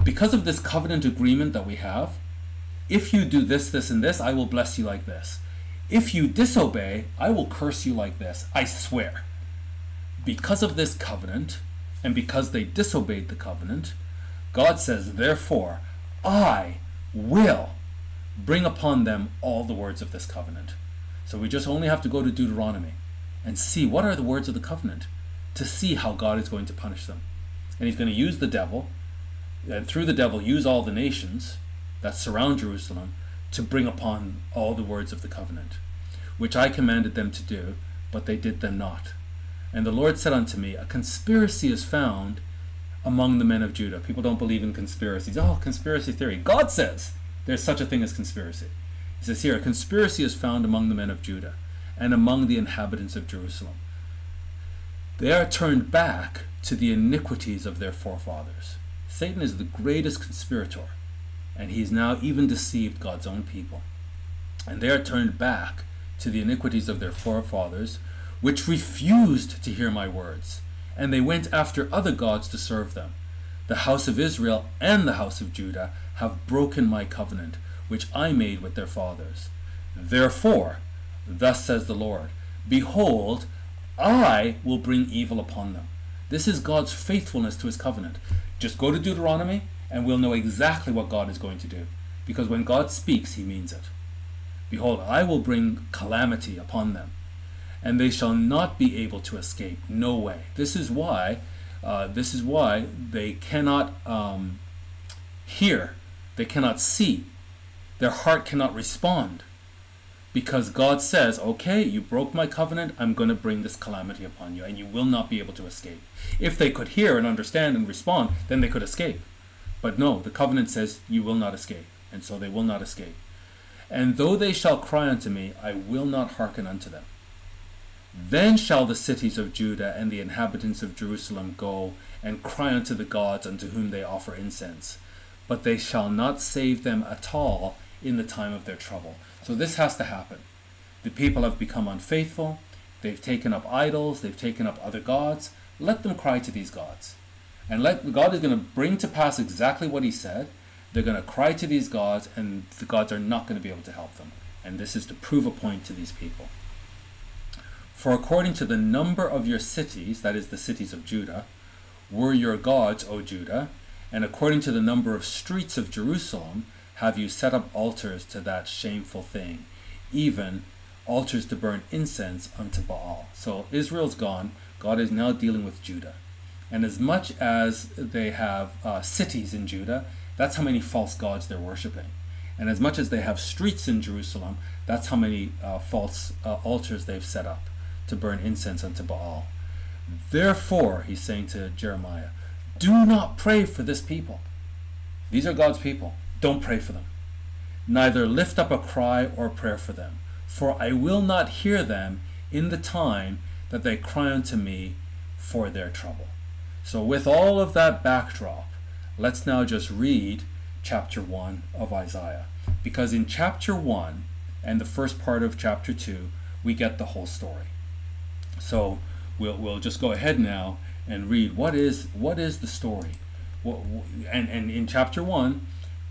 because of this covenant agreement that we have, if you do this, this, and this, I will bless you like this. If you disobey, I will curse you like this. I swear. Because of this covenant, and because they disobeyed the covenant, God says, Therefore, I will bring upon them all the words of this covenant. So we just only have to go to Deuteronomy and see what are the words of the covenant to see how God is going to punish them. And he's going to use the devil, and through the devil, use all the nations that surround Jerusalem to bring upon all the words of the covenant, which I commanded them to do, but they did them not. And the Lord said unto me, A conspiracy is found among the men of Judah. People don't believe in conspiracies. Oh, conspiracy theory. God says there's such a thing as conspiracy. He says here, A conspiracy is found among the men of Judah and among the inhabitants of Jerusalem. They are turned back to the iniquities of their forefathers. Satan is the greatest conspirator, and he has now even deceived God's own people. And they are turned back to the iniquities of their forefathers, which refused to hear my words, and they went after other gods to serve them. The house of Israel and the house of Judah have broken my covenant, which I made with their fathers. Therefore, thus says the Lord, Behold, I will bring evil upon them. This is God's faithfulness to his covenant. Just go to Deuteronomy and we'll know exactly what God is going to do. Because when God speaks, he means it. Behold, I will bring calamity upon them and they shall not be able to escape. No way. This is why. Uh, this is why they cannot um, hear. They cannot see. Their heart cannot respond. Because God says, okay, you broke my covenant, I'm going to bring this calamity upon you, and you will not be able to escape. If they could hear and understand and respond, then they could escape. But no, the covenant says, you will not escape, and so they will not escape. And though they shall cry unto me, I will not hearken unto them. Then shall the cities of Judah and the inhabitants of Jerusalem go and cry unto the gods unto whom they offer incense, but they shall not save them at all in the time of their trouble. So this has to happen. The people have become unfaithful, they've taken up idols, they've taken up other gods. Let them cry to these gods. And let God is going to bring to pass exactly what he said. They're going to cry to these gods, and the gods are not going to be able to help them. And this is to prove a point to these people. For according to the number of your cities, that is the cities of Judah, were your gods, O Judah, and according to the number of streets of Jerusalem, have you set up altars to that shameful thing, even altars to burn incense unto Baal. So Israel's gone. God is now dealing with Judah. And as much as they have uh, cities in Judah, that's how many false gods they're worshiping. And as much as they have streets in Jerusalem, that's how many uh, false uh, altars they've set up to burn incense unto Baal. Therefore, he's saying to Jeremiah, do not pray for this people. These are God's people. Don't pray for them. neither lift up a cry or prayer for them. For I will not hear them in the time that they cry unto me for their trouble. So, with all of that backdrop, let's now just read chapter 1 of Isaiah. Because in chapter 1 and the first part of chapter 2, we get the whole story. So, we'll, we'll just go ahead now and read what is, what is the story. And, and in chapter 1,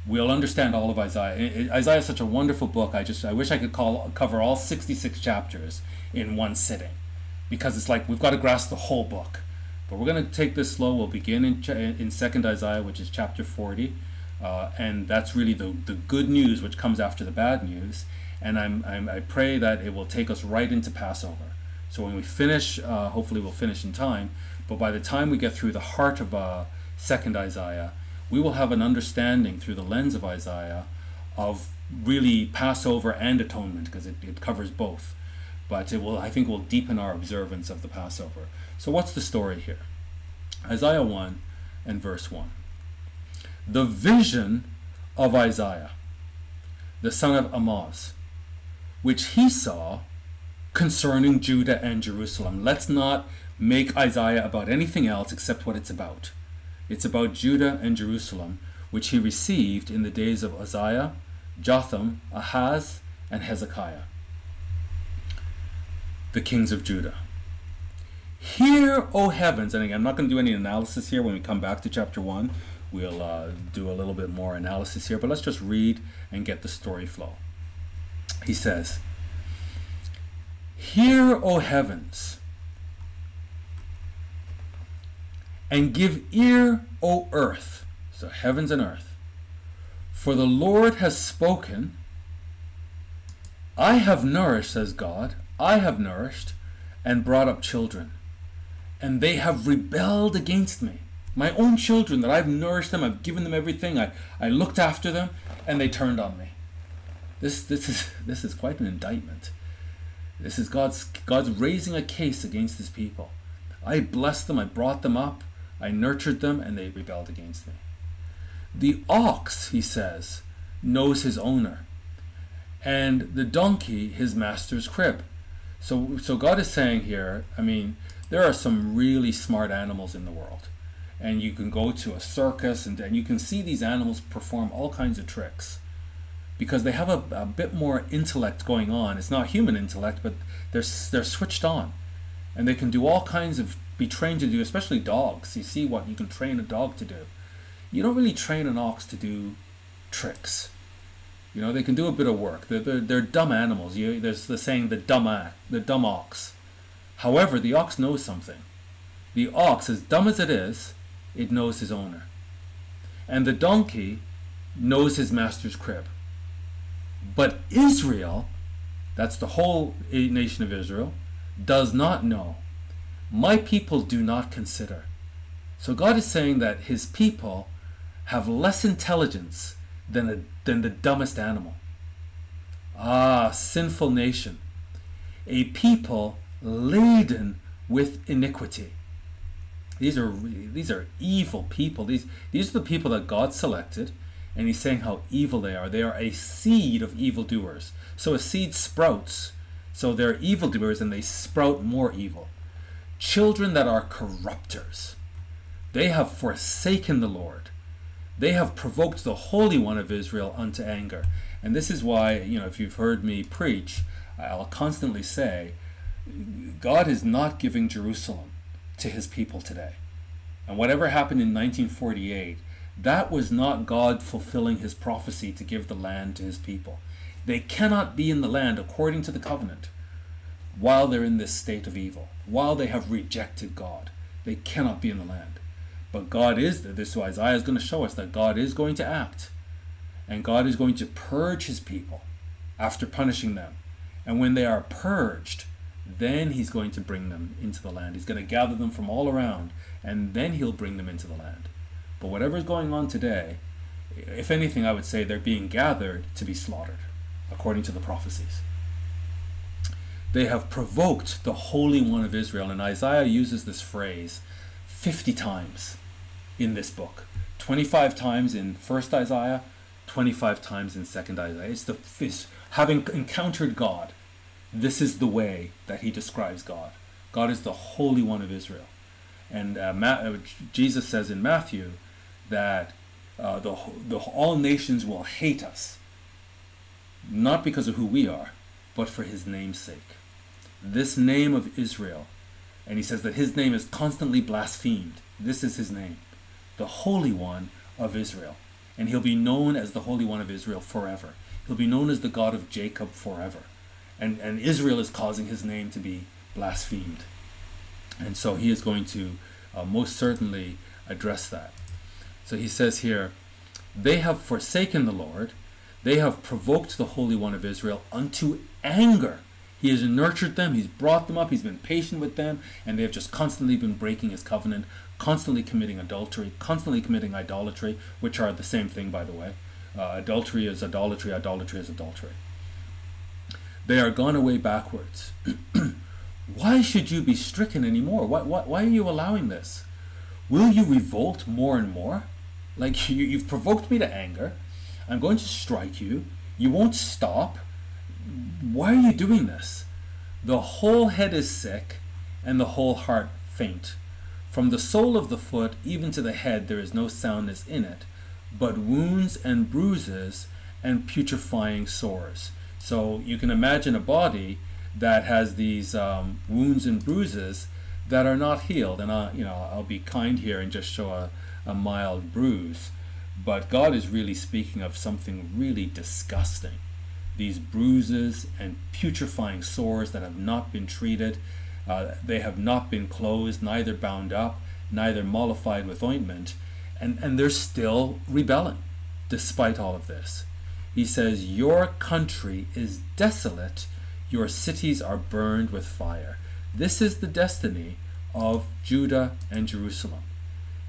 we'll understand all of Isaiah. Isaiah is such a wonderful book. I just I wish I could call cover all 66 chapters in one sitting because it's like we've got to grasp the whole book. But we're going to take this slow. We'll begin in, in Second Isaiah, which is chapter 40, uh, and that's really the, the good news which comes after the bad news. And I'm, I'm, i pray that it will take us right into Passover. So when we finish, uh, hopefully we'll finish in time. But by the time we get through the heart of uh, Second Isaiah, we will have an understanding through the lens of Isaiah of really Passover and atonement because it, it covers both but it will I think will deepen our observance of the Passover. So what's the story here? Isaiah 1 and verse 1. The vision of Isaiah, the son of Amoz, which he saw concerning Judah and Jerusalem. Let's not make Isaiah about anything else except what it's about. It's about Judah and Jerusalem, which he received in the days of Uzziah, Jotham, Ahaz, and Hezekiah the kings of Judah. Hear, O heavens, and again, I'm not going to do any analysis here when we come back to chapter 1. We'll uh, do a little bit more analysis here, but let's just read and get the story flow. He says, Hear, O heavens, and give ear, O earth, so heavens and earth, for the Lord has spoken. I have nourished, says God, I have nourished and brought up children, and they have rebelled against me. My own children that I've nourished them, I've given them everything, I, I looked after them, and they turned on me. This, this, is, this is quite an indictment. This is God's, God's raising a case against his people. I blessed them, I brought them up, I nurtured them, and they rebelled against me. The ox, he says, knows his owner, and the donkey his master's crib. So, so God is saying here, I mean, there are some really smart animals in the world. And you can go to a circus and, and you can see these animals perform all kinds of tricks because they have a, a bit more intellect going on. It's not human intellect, but they're, they're switched on. And they can do all kinds of, be trained to do, especially dogs. You see what you can train a dog to do. You don't really train an ox to do tricks you know, they can do a bit of work. They're, they're, they're dumb animals. You, there's the saying, the dumb, the dumb ox. However, the ox knows something. The ox, as dumb as it is, it knows his owner. And the donkey knows his master's crib. But Israel, that's the whole nation of Israel, does not know. My people do not consider. So God is saying that his people have less intelligence than, a, than the dumbest animal. Ah, sinful nation, a people laden with iniquity. These are these are evil people. These these are the people that God selected, and He's saying how evil they are. They are a seed of evildoers. So a seed sprouts. So they're evildoers, and they sprout more evil. Children that are corrupters. They have forsaken the Lord. They have provoked the Holy One of Israel unto anger. And this is why, you know, if you've heard me preach, I'll constantly say, God is not giving Jerusalem to his people today. And whatever happened in 1948, that was not God fulfilling his prophecy to give the land to his people. They cannot be in the land according to the covenant while they're in this state of evil, while they have rejected God. They cannot be in the land. But God is. This Isaiah is going to show us that God is going to act. And God is going to purge his people after punishing them. And when they are purged, then he's going to bring them into the land. He's going to gather them from all around, and then he'll bring them into the land. But whatever is going on today, if anything, I would say they're being gathered to be slaughtered, according to the prophecies. They have provoked the Holy One of Israel, and Isaiah uses this phrase 50 times in this book 25 times in 1st Isaiah, 25 times in second Isaiah. It's the it's having encountered God. This is the way that he describes God. God is the Holy One of Israel. And uh, Ma- uh, Jesus says in Matthew that uh, the, the, all nations will hate us, not because of who we are, but for his name's sake. This name of Israel, and he says that his name is constantly blasphemed. This is his name, the Holy One of Israel. And he'll be known as the Holy One of Israel forever. He'll be known as the God of Jacob forever. And, and Israel is causing his name to be blasphemed. And so he is going to uh, most certainly address that. So he says here, They have forsaken the Lord, they have provoked the Holy One of Israel unto anger. He has nurtured them, he's brought them up, he's been patient with them, and they have just constantly been breaking his covenant, constantly committing adultery, constantly committing idolatry, which are the same thing, by the way. Uh, adultery is idolatry, idolatry is adultery. They are gone away backwards. why should you be stricken anymore? Why, why, why are you allowing this? Will you revolt more and more? Like you, you've provoked me to anger. I'm going to strike you. You won't stop. Why are you doing this? The whole head is sick, and the whole heart faint. From the sole of the foot even to the head there is no soundness in it, but wounds and bruises and putrefying sores. So you can imagine a body that has these um, wounds and bruises that are not healed. And I, you know, I'll be kind here and just show a, a mild bruise. But God is really speaking of something really disgusting. These bruises and putrefying sores that have not been treated, uh, they have not been closed, neither bound up, neither mollified with ointment, and, and they're still rebelling despite all of this. He says, Your country is desolate, your cities are burned with fire. This is the destiny of Judah and Jerusalem.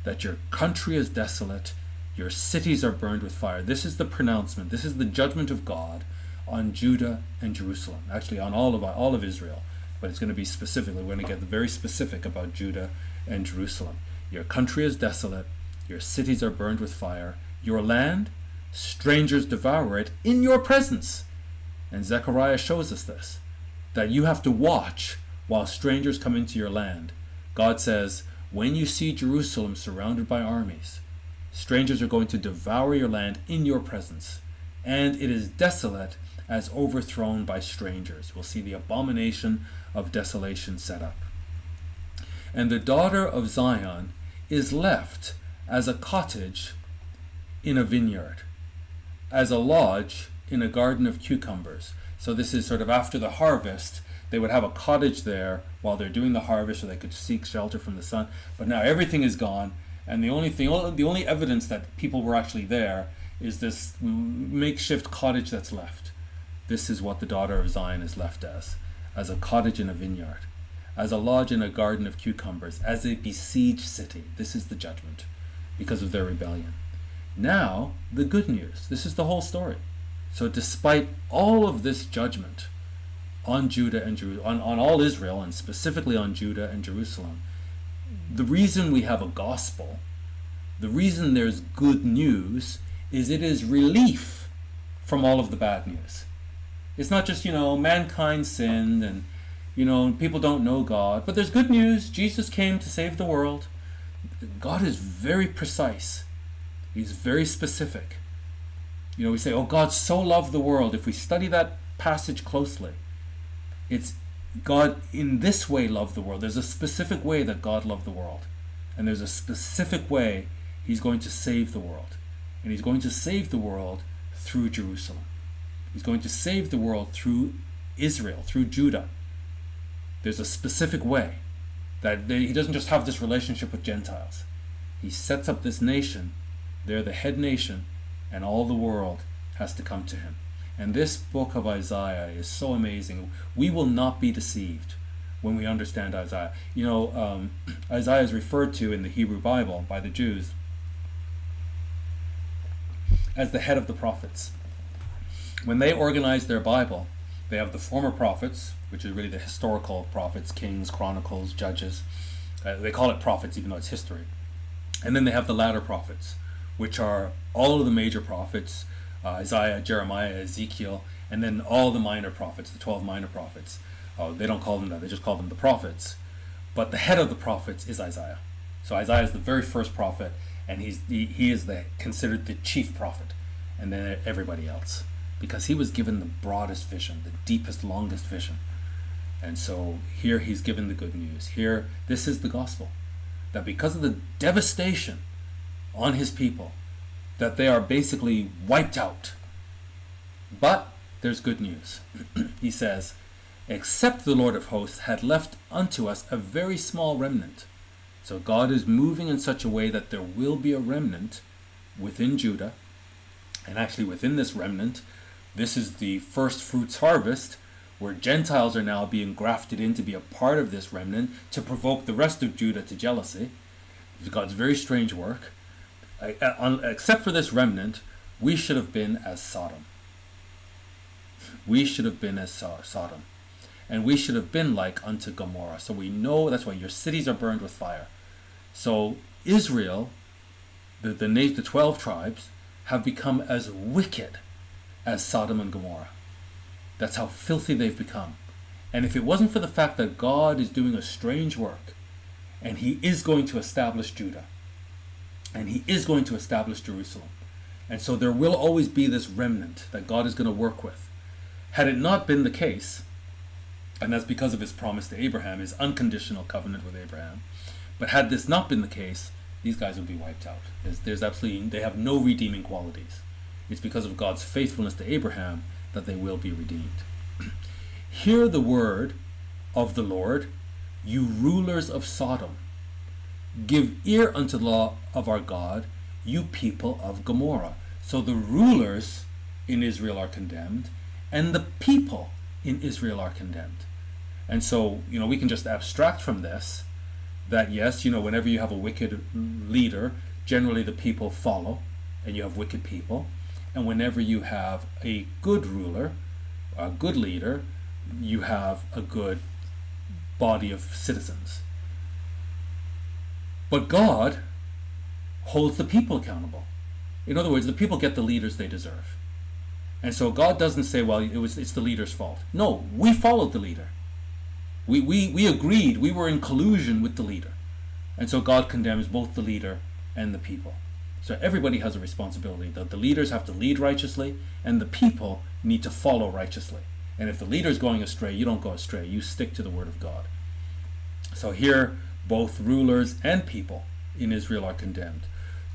That your country is desolate, your cities are burned with fire. This is the pronouncement, this is the judgment of God on Judah and Jerusalem. Actually, on all of all of Israel, but it's going to be specifically. We're going to get very specific about Judah and Jerusalem. Your country is desolate, your cities are burned with fire. Your land, strangers devour it in your presence. And Zechariah shows us this that you have to watch while strangers come into your land. God says, When you see Jerusalem surrounded by armies, strangers are going to devour your land in your presence, and it is desolate as overthrown by strangers. We'll see the abomination of desolation set up. And the daughter of Zion is left as a cottage in a vineyard, as a lodge in a garden of cucumbers. So this is sort of after the harvest. They would have a cottage there while they're doing the harvest, so they could seek shelter from the sun. But now everything is gone, and the only thing, the only evidence that people were actually there is this makeshift cottage that's left. This is what the daughter of Zion is left as, as a cottage in a vineyard, as a lodge in a garden of cucumbers, as a besieged city. This is the judgment because of their rebellion. Now, the good news. This is the whole story. So, despite all of this judgment on Judah and Jeru- on, on all Israel, and specifically on Judah and Jerusalem, the reason we have a gospel, the reason there's good news, is it is relief from all of the bad news. It's not just, you know, mankind sinned and, you know, people don't know God, but there's good news. Jesus came to save the world. God is very precise, He's very specific. You know, we say, oh, God so loved the world. If we study that passage closely, it's God in this way loved the world. There's a specific way that God loved the world. And there's a specific way He's going to save the world. And He's going to save the world through Jerusalem. He's going to save the world through Israel, through Judah. There's a specific way that they, He doesn't just have this relationship with Gentiles. He sets up this nation. They're the head nation and all the world has to come to him. And this book of Isaiah is so amazing. We will not be deceived when we understand Isaiah. You know, um, Isaiah is referred to in the Hebrew Bible by the Jews as the head of the prophets. When they organize their Bible, they have the former prophets, which is really the historical prophets, kings, chronicles, judges. Uh, they call it prophets, even though it's history. And then they have the latter prophets, which are all of the major prophets, uh, Isaiah, Jeremiah, Ezekiel, and then all the minor prophets, the 12 minor prophets. Uh, they don't call them that, they just call them the prophets. But the head of the prophets is Isaiah. So Isaiah is the very first prophet, and he's he, he is the considered the chief prophet, and then everybody else, because he was given the broadest vision, the deepest, longest vision. And so here he's given the good news. Here, this is the gospel that because of the devastation on his people, that they are basically wiped out. But there's good news. he says, Except the Lord of hosts had left unto us a very small remnant. So God is moving in such a way that there will be a remnant within Judah. And actually, within this remnant, this is the first fruits harvest where Gentiles are now being grafted in to be a part of this remnant to provoke the rest of Judah to jealousy. It's God's very strange work. Uh, except for this remnant, we should have been as Sodom. We should have been as Sodom. And we should have been like unto Gomorrah. So we know that's why your cities are burned with fire. So Israel, the, the, the 12 tribes, have become as wicked as Sodom and Gomorrah. That's how filthy they've become. And if it wasn't for the fact that God is doing a strange work, and He is going to establish Judah, and He is going to establish Jerusalem, and so there will always be this remnant that God is going to work with. Had it not been the case, and that's because of His promise to Abraham, His unconditional covenant with Abraham, but had this not been the case, these guys would be wiped out. There's, there's absolutely, they have no redeeming qualities. It's because of God's faithfulness to Abraham that they will be redeemed. Hear the word of the Lord, you rulers of Sodom. Give ear unto the law of our God, you people of Gomorrah. So the rulers in Israel are condemned, and the people in Israel are condemned. And so, you know, we can just abstract from this that yes, you know, whenever you have a wicked leader, generally the people follow, and you have wicked people. And whenever you have a good ruler, a good leader, you have a good body of citizens. But God holds the people accountable. In other words, the people get the leaders they deserve. And so God doesn't say, well, it was it's the leader's fault. No, we followed the leader. We, we, we agreed, we were in collusion with the leader. And so God condemns both the leader and the people. So everybody has a responsibility. The, the leaders have to lead righteously, and the people need to follow righteously. And if the leader is going astray, you don't go astray. You stick to the word of God. So here, both rulers and people in Israel are condemned.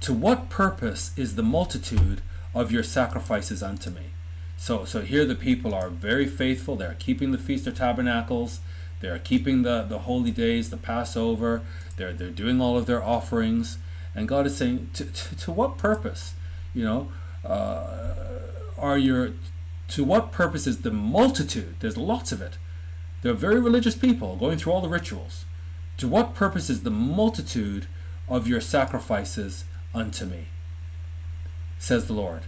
To what purpose is the multitude of your sacrifices unto me? So, so here the people are very faithful. They are keeping the Feast of Tabernacles. They are keeping the, the holy days, the Passover. They're, they're doing all of their offerings. And God is saying, to, to, to what purpose? You know, uh, are your, to what purpose is the multitude? There's lots of it. They're very religious people going through all the rituals. To what purpose is the multitude of your sacrifices unto me? Says the Lord.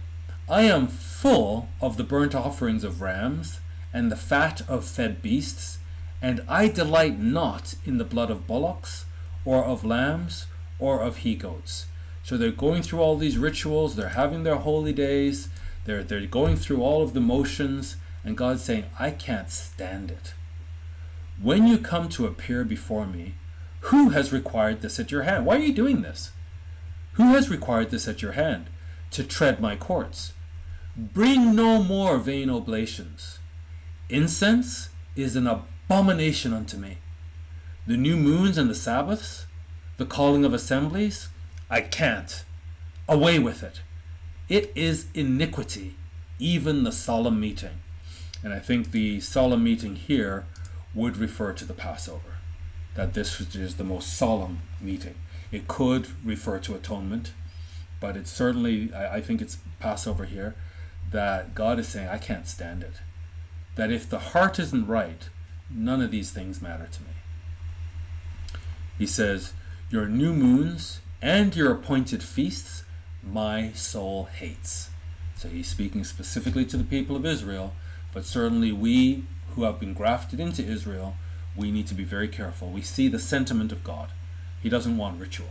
I am full of the burnt offerings of rams and the fat of fed beasts, and I delight not in the blood of bullocks or of lambs or of he goats. So they're going through all these rituals, they're having their holy days, they're, they're going through all of the motions, and God's saying, I can't stand it. When you come to appear before me, who has required this at your hand? Why are you doing this? Who has required this at your hand? To tread my courts. Bring no more vain oblations. Incense is an abomination unto me. The new moons and the Sabbaths, the calling of assemblies? I can't. Away with it. It is iniquity, even the solemn meeting. And I think the solemn meeting here would refer to the Passover, that this is the most solemn meeting. It could refer to atonement, but it's certainly, I, think it's Passover here, that God is saying, I can't stand it. That if the heart isn't right, none of these things matter to me. He says, your new moons and your appointed feasts my soul hates. So he's speaking specifically to the people of Israel, but certainly we who have been grafted into Israel, we need to be very careful. We see the sentiment of God. He doesn't want ritual.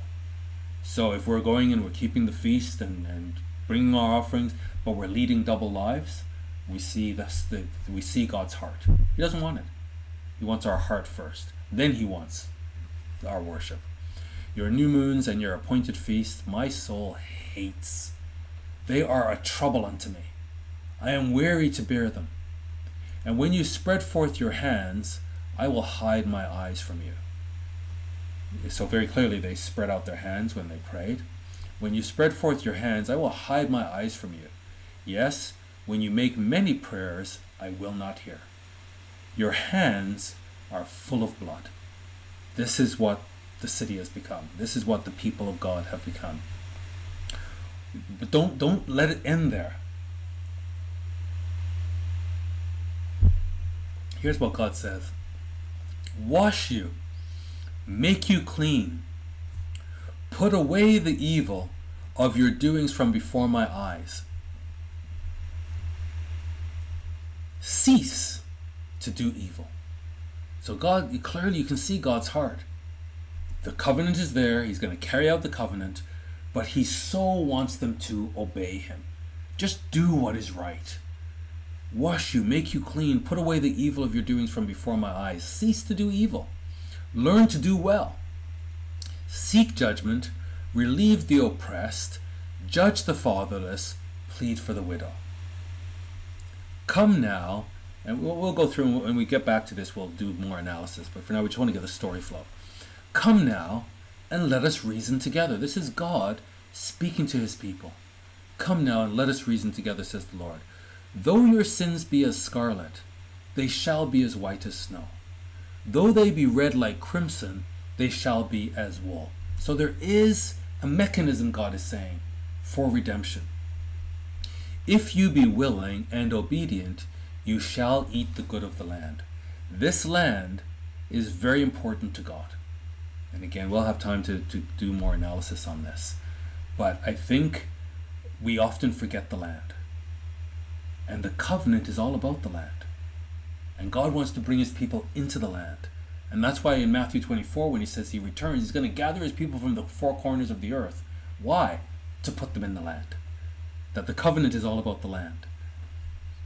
So if we're going and we're keeping the feast and, and bringing our offerings, but we're leading double lives, we see this, the, we see God's heart. He doesn't want it. He wants our heart first. Then he wants our worship. Your new moons and your appointed feasts, my soul hates. They are a trouble unto me. I am weary to bear them. And when you spread forth your hands, I will hide my eyes from you. So, very clearly, they spread out their hands when they prayed. When you spread forth your hands, I will hide my eyes from you. Yes, when you make many prayers, I will not hear. Your hands are full of blood. This is what the city has become. This is what the people of God have become. But don't don't let it end there. Here's what God says. Wash you, make you clean. Put away the evil of your doings from before my eyes. Cease to do evil. So God, clearly you can see God's heart. The covenant is there. He's going to carry out the covenant, but he so wants them to obey him. Just do what is right. Wash you, make you clean, put away the evil of your doings from before my eyes. Cease to do evil. Learn to do well. Seek judgment, relieve the oppressed, judge the fatherless, plead for the widow. Come now, and we'll, we'll go through, and when we get back to this, we'll do more analysis, but for now, we just want to get the story flow. Come now, and let us reason together. This is God speaking to his people. Come now, and let us reason together, says the Lord. Though your sins be as scarlet, they shall be as white as snow. Though they be red like crimson, they shall be as wool. So there is a mechanism, God is saying, for redemption. If you be willing and obedient, you shall eat the good of the land. This land is very important to God. And again, we'll have time to, to do more analysis on this. But I think we often forget the land. And the covenant is all about the land. And God wants to bring his people into the land. And that's why in Matthew 24, when he says he returns, he's going to gather his people from the four corners of the earth. Why? To put them in the land. That the covenant is all about the land.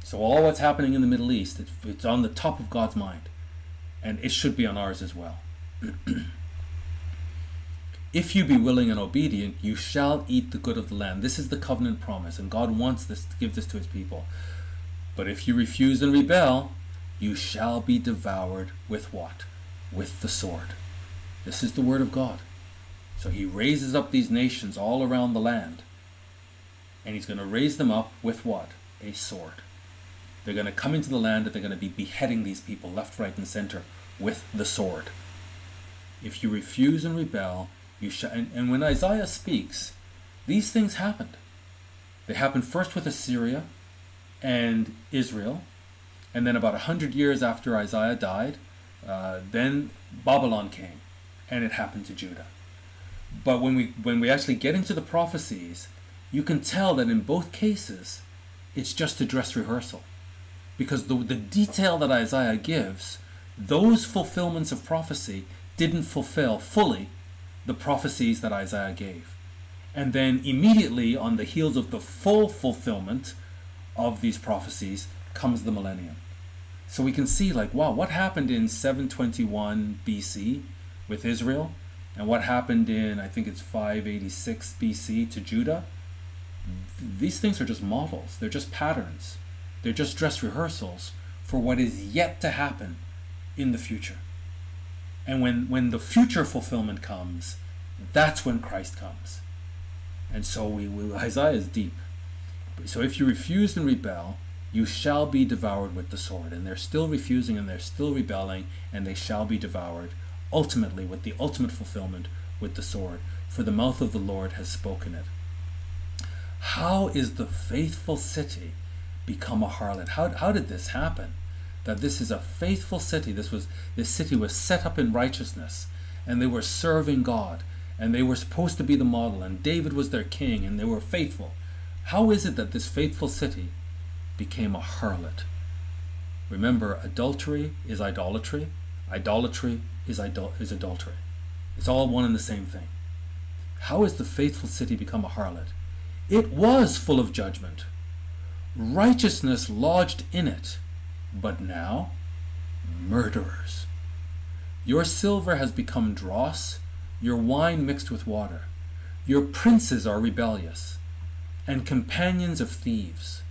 So all what's happening in the Middle East, it's on the top of God's mind. And it should be on ours as well. if you be willing and obedient, you shall eat the good of the land. This is the covenant promise, and God wants this to give this to his people. But if you refuse and rebel, you shall be devoured with what? With the sword. This is the word of God. So he raises up these nations all around the land. And he's going to raise them up with what? A sword. They're going to come into the land and they're going to be beheading these people left, right, and center with the sword. If you refuse and rebel, you shall. And, and when Isaiah speaks, these things happened. They happened first with Assyria and Israel, and then about a hundred years after Isaiah died, uh, then Babylon came, and it happened to Judah. But when we when we actually get into the prophecies, you can tell that in both cases, it's just a dress rehearsal, because the the detail that Isaiah gives, those fulfillments of prophecy didn't fulfill fully the prophecies that Isaiah gave. And then immediately on the heels of the full fulfillment of these prophecies comes the millennium. So we can see, like, wow, what happened in 721 BC with Israel, and what happened in, I think it's 586 BC to Judah. These things are just models, they're just patterns, they're just dress rehearsals for what is yet to happen in the future. And when, when the future fulfillment comes, that's when Christ comes. And so we, we Isaiah is deep. So if you refuse and rebel, you shall be devoured with the sword. And they're still refusing and they're still rebelling, and they shall be devoured, ultimately, with the ultimate fulfillment with the sword. For the mouth of the Lord has spoken it. How is the faithful city become a harlot? How, how did this happen? That this is a faithful city. This was this city was set up in righteousness, and they were serving God, and they were supposed to be the model, and David was their king, and they were faithful. How is it that this faithful city became a harlot? Remember, adultery is idolatry. Idolatry is, idol- is adultery. It's all one and the same thing. How has the faithful city become a harlot? It was full of judgment. Righteousness lodged in it. But now, murderers. Your silver has become dross, your wine mixed with water. Your princes are rebellious, and companions of thieves.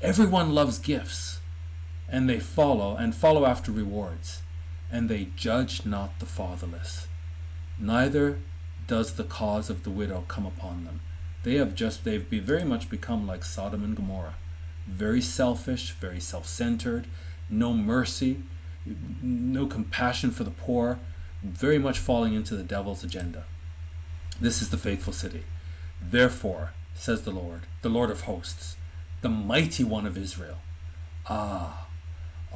Everyone loves gifts, and they follow and follow after rewards, and they judge not the fatherless. Neither does the cause of the widow come upon them. They have just they've very much become like Sodom and Gomorrah. Very selfish, very self-centered, no mercy, no compassion for the poor, very much falling into the devil's agenda. This is the faithful city. Therefore, says the Lord, the Lord of hosts, the mighty one of Israel. Ah,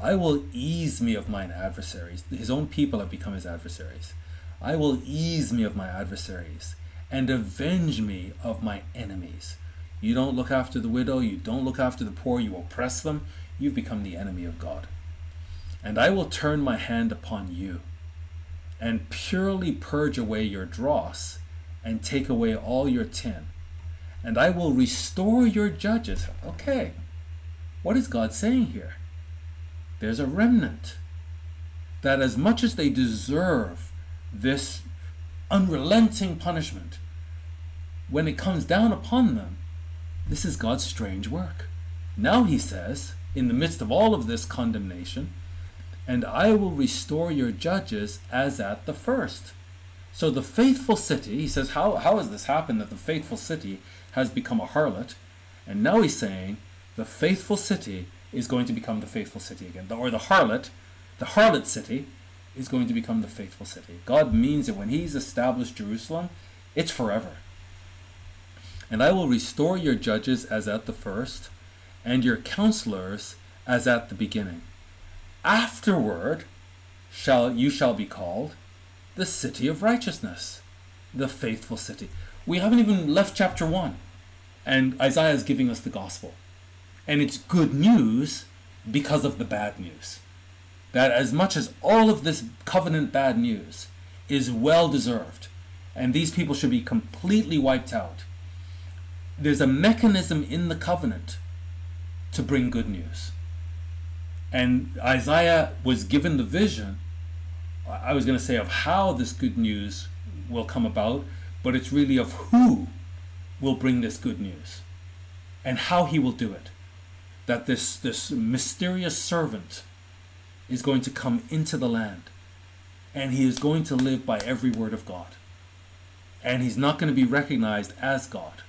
I will ease me of mine adversaries. His own people have become his adversaries. I will ease me of my adversaries and avenge me of my enemies. You don't look after the widow, you don't look after the poor, you oppress them, you've become the enemy of God. And I will turn my hand upon you and purely purge away your dross and take away all your tin. And I will restore your judges. Okay, what is God saying here? There's a remnant that, as much as they deserve this unrelenting punishment, when it comes down upon them, this is God's strange work. Now he says, in the midst of all of this condemnation, and I will restore your judges as at the first. So the faithful city, he says, how, how has this happened that the faithful city has become a harlot? And now he's saying the faithful city is going to become the faithful city again. Or the harlot, the harlot city, is going to become the faithful city. God means that when he's established Jerusalem, it's forever. And I will restore your judges as at the first, and your counselors as at the beginning. Afterward shall you shall be called the city of righteousness, the faithful city. We haven't even left chapter 1, and Isaiah is giving us the gospel. And it's good news because of the bad news. That as much as all of this covenant bad news is well deserved, and these people should be completely wiped out, there's a mechanism in the covenant to bring good news. And Isaiah was given the vision, I was going to say, of how this good news will come about, but it's really of who will bring this good news and how he will do it. That this, this mysterious servant is going to come into the land and he is going to live by every word of God. And he's not going to be recognized as God.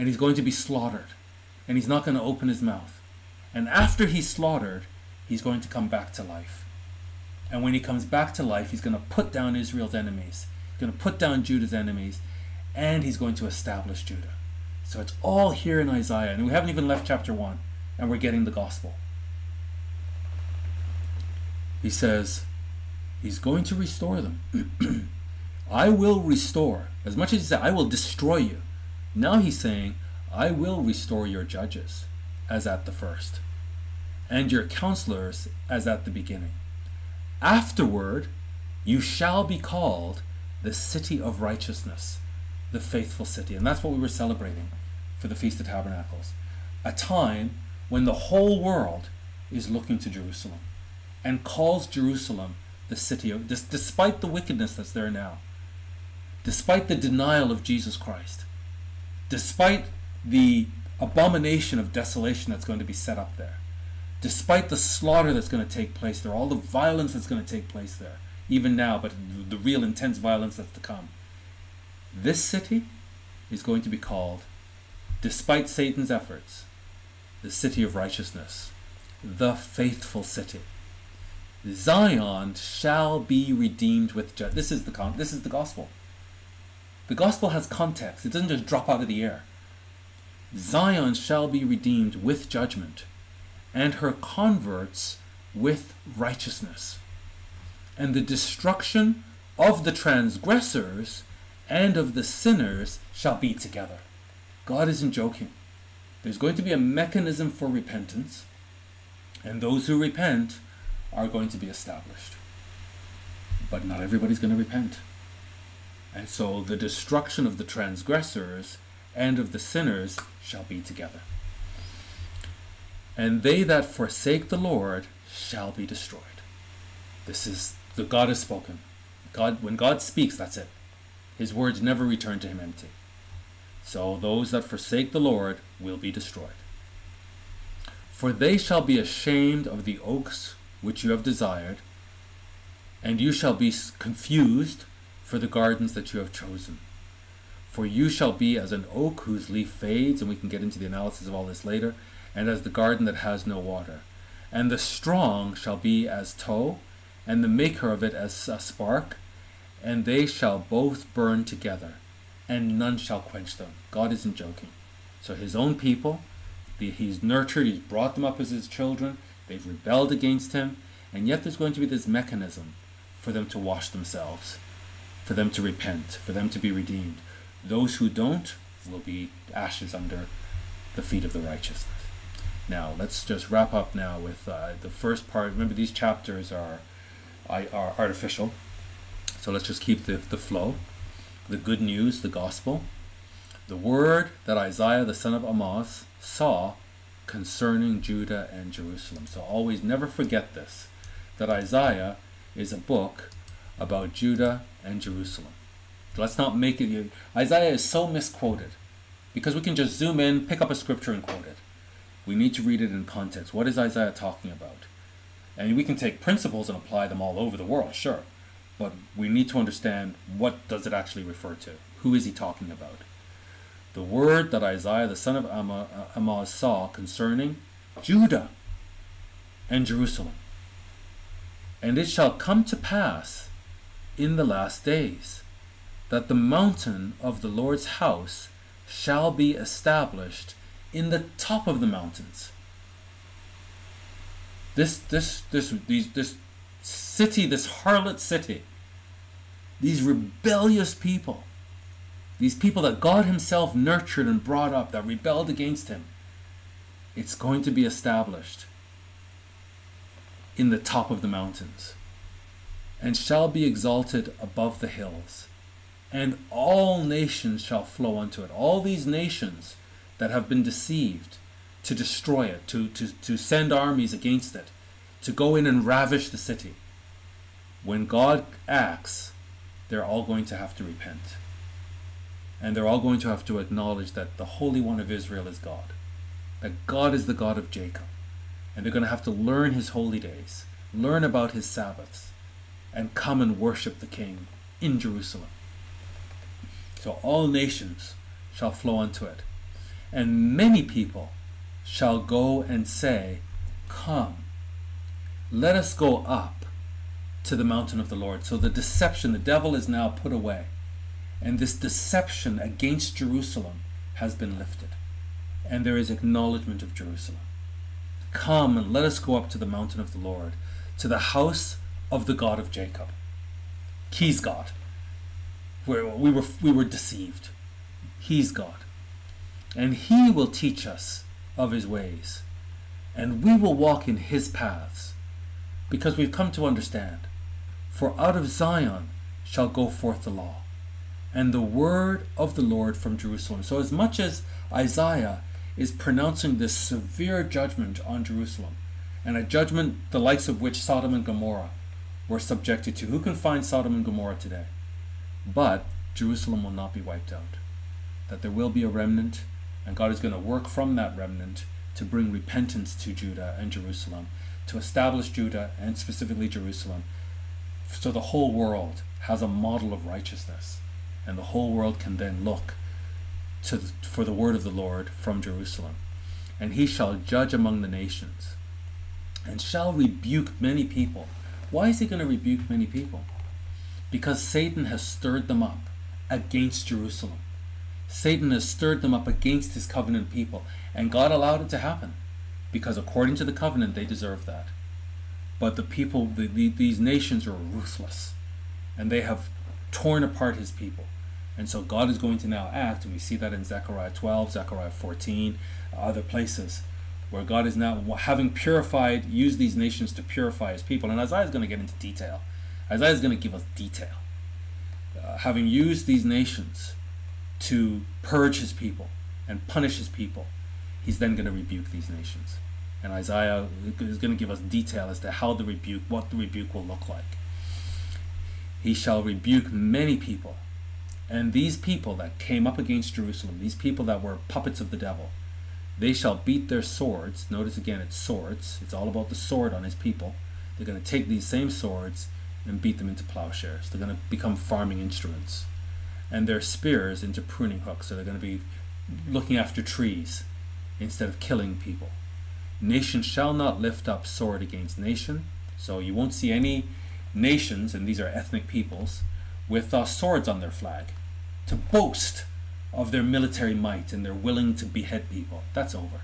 And he's going to be slaughtered. And he's not going to open his mouth. And after he's slaughtered, he's going to come back to life. And when he comes back to life, he's going to put down Israel's enemies. He's going to put down Judah's enemies. And he's going to establish Judah. So it's all here in Isaiah. And we haven't even left chapter 1. And we're getting the gospel. He says, He's going to restore them. I will restore. As much as he said, I will destroy you. Now he's saying, I will restore your judges, as at the first and your counselors as at the beginning. Afterward, you shall be called the city of righteousness, the faithful city. And that's what we were celebrating for the Feast of Tabernacles. A time when the whole world is looking to Jerusalem and calls Jerusalem the city of, despite the wickedness that's there now, despite the denial of Jesus Christ, despite the abomination of desolation that's going to be set up there despite the slaughter that's going to take place there, all the violence that's going to take place there, even now, but the real intense violence that's to come. This city is going to be called, despite Satan's efforts, the city of righteousness, the faithful city. Zion shall be redeemed with judgment. This is the con- this is the gospel. The gospel has context. It doesn't just drop out of the air. Zion shall be redeemed with judgment and her converts with righteousness. And the destruction of the transgressors and of the sinners shall be together. God isn't joking. There's going to be a mechanism for repentance, and those who repent are going to be established. But not everybody's going to repent. And so the destruction of the transgressors and of the sinners shall be together. And they that forsake the Lord shall be destroyed. This is the God has spoken. God when God speaks, that's it. His words never return to him empty. So those that forsake the Lord will be destroyed. For they shall be ashamed of the oaks which you have desired, and you shall be confused for the gardens that you have chosen. For you shall be as an oak whose leaf fades, and we can get into the analysis of all this later, and as the garden that has no water. And the strong shall be as tow, and the maker of it as a spark, and they shall both burn together, and none shall quench them. God isn't joking. So his own people, he's nurtured, he's brought them up as his children, they've rebelled against him, and yet there's going to be this mechanism for them to wash themselves, for them to repent, for them to be redeemed. Those who don't will be ashes under the feet of the righteous. Now, let's just wrap up now with uh, the first part. Remember, these chapters are, are artificial. So let's just keep the, the flow. The good news, the gospel. The word that Isaiah the son of Amos saw concerning Judah and Jerusalem. So always never forget this that Isaiah is a book about Judah and Jerusalem. Let's not make it. Isaiah is so misquoted because we can just zoom in, pick up a scripture, and quote it. We need to read it in context. What is Isaiah talking about? And we can take principles and apply them all over the world, sure. But we need to understand what does it actually refer to? Who is he talking about? The word that Isaiah the son of uh, Amoz saw concerning Judah and Jerusalem. And it shall come to pass in the last days that the mountain of the Lord's house shall be established in the top of the mountains. This this this these this city, this harlot city, these rebellious people, these people that God Himself nurtured and brought up that rebelled against Him, it's going to be established in the top of the mountains and shall be exalted above the hills and all nations shall flow unto it. All these nations that have been deceived to destroy it, to, to, to send armies against it, to go in and ravish the city. When God acts, they're all going to have to repent. And they're all going to have to acknowledge that the Holy One of Israel is God, that God is the God of Jacob. And they're going to have to learn his holy days, learn about his Sabbaths, and come and worship the King in Jerusalem. So all nations shall flow unto it. And many people shall go and say, Come, let us go up to the mountain of the Lord. So the deception, the devil is now put away. And this deception against Jerusalem has been lifted. And there is acknowledgement of Jerusalem. Come and let us go up to the mountain of the Lord, to the house of the God of Jacob. He's God where we were we were deceived. He's God. And he will teach us of his ways. And we will walk in his paths. Because we've come to understand. For out of Zion shall go forth the law, and the word of the Lord from Jerusalem. So as much as Isaiah is pronouncing this severe judgment on Jerusalem, and a judgment the likes of which Sodom and Gomorrah were subjected to. Who can find Sodom and Gomorrah today? But Jerusalem will not be wiped out. That there will be a remnant, and God is going to work from that remnant to bring repentance to Judah and Jerusalem, to establish Judah and specifically Jerusalem, so the whole world has a model of righteousness, and the whole world can then look to for the word of the Lord from Jerusalem. And he shall judge among the nations, and shall rebuke many people. Why is he going to rebuke many people? because Satan has stirred them up against Jerusalem. Satan has stirred them up against his covenant people, and God allowed it to happen because according to the covenant they deserve that. But the people, the, the, these nations are ruthless, and they have torn apart his people. And so God is going to now act, and we see that in Zechariah 12, Zechariah 14, other places, where God is now having purified, used these nations to purify his people. And Isaiah is going to get into detail Isaiah is going to give us detail. Uh, having used these nations to purge his people and punish his people, he's then going to rebuke these nations. And Isaiah is going to give us detail as to how the rebuke, what the rebuke will look like. He shall rebuke many people. And these people that came up against Jerusalem, these people that were puppets of the devil, they shall beat their swords. Notice again, it's swords. It's all about the sword on his people. They're going to take these same swords and beat them into plowshares. They're going to become farming instruments. And their spears into pruning hooks. So they're going to be looking after trees instead of killing people. Nation shall not lift up sword against nation. So you won't see any nations, and these are ethnic peoples, with uh, swords on their flag to boast of their military might and they're willing to behead people. That's over.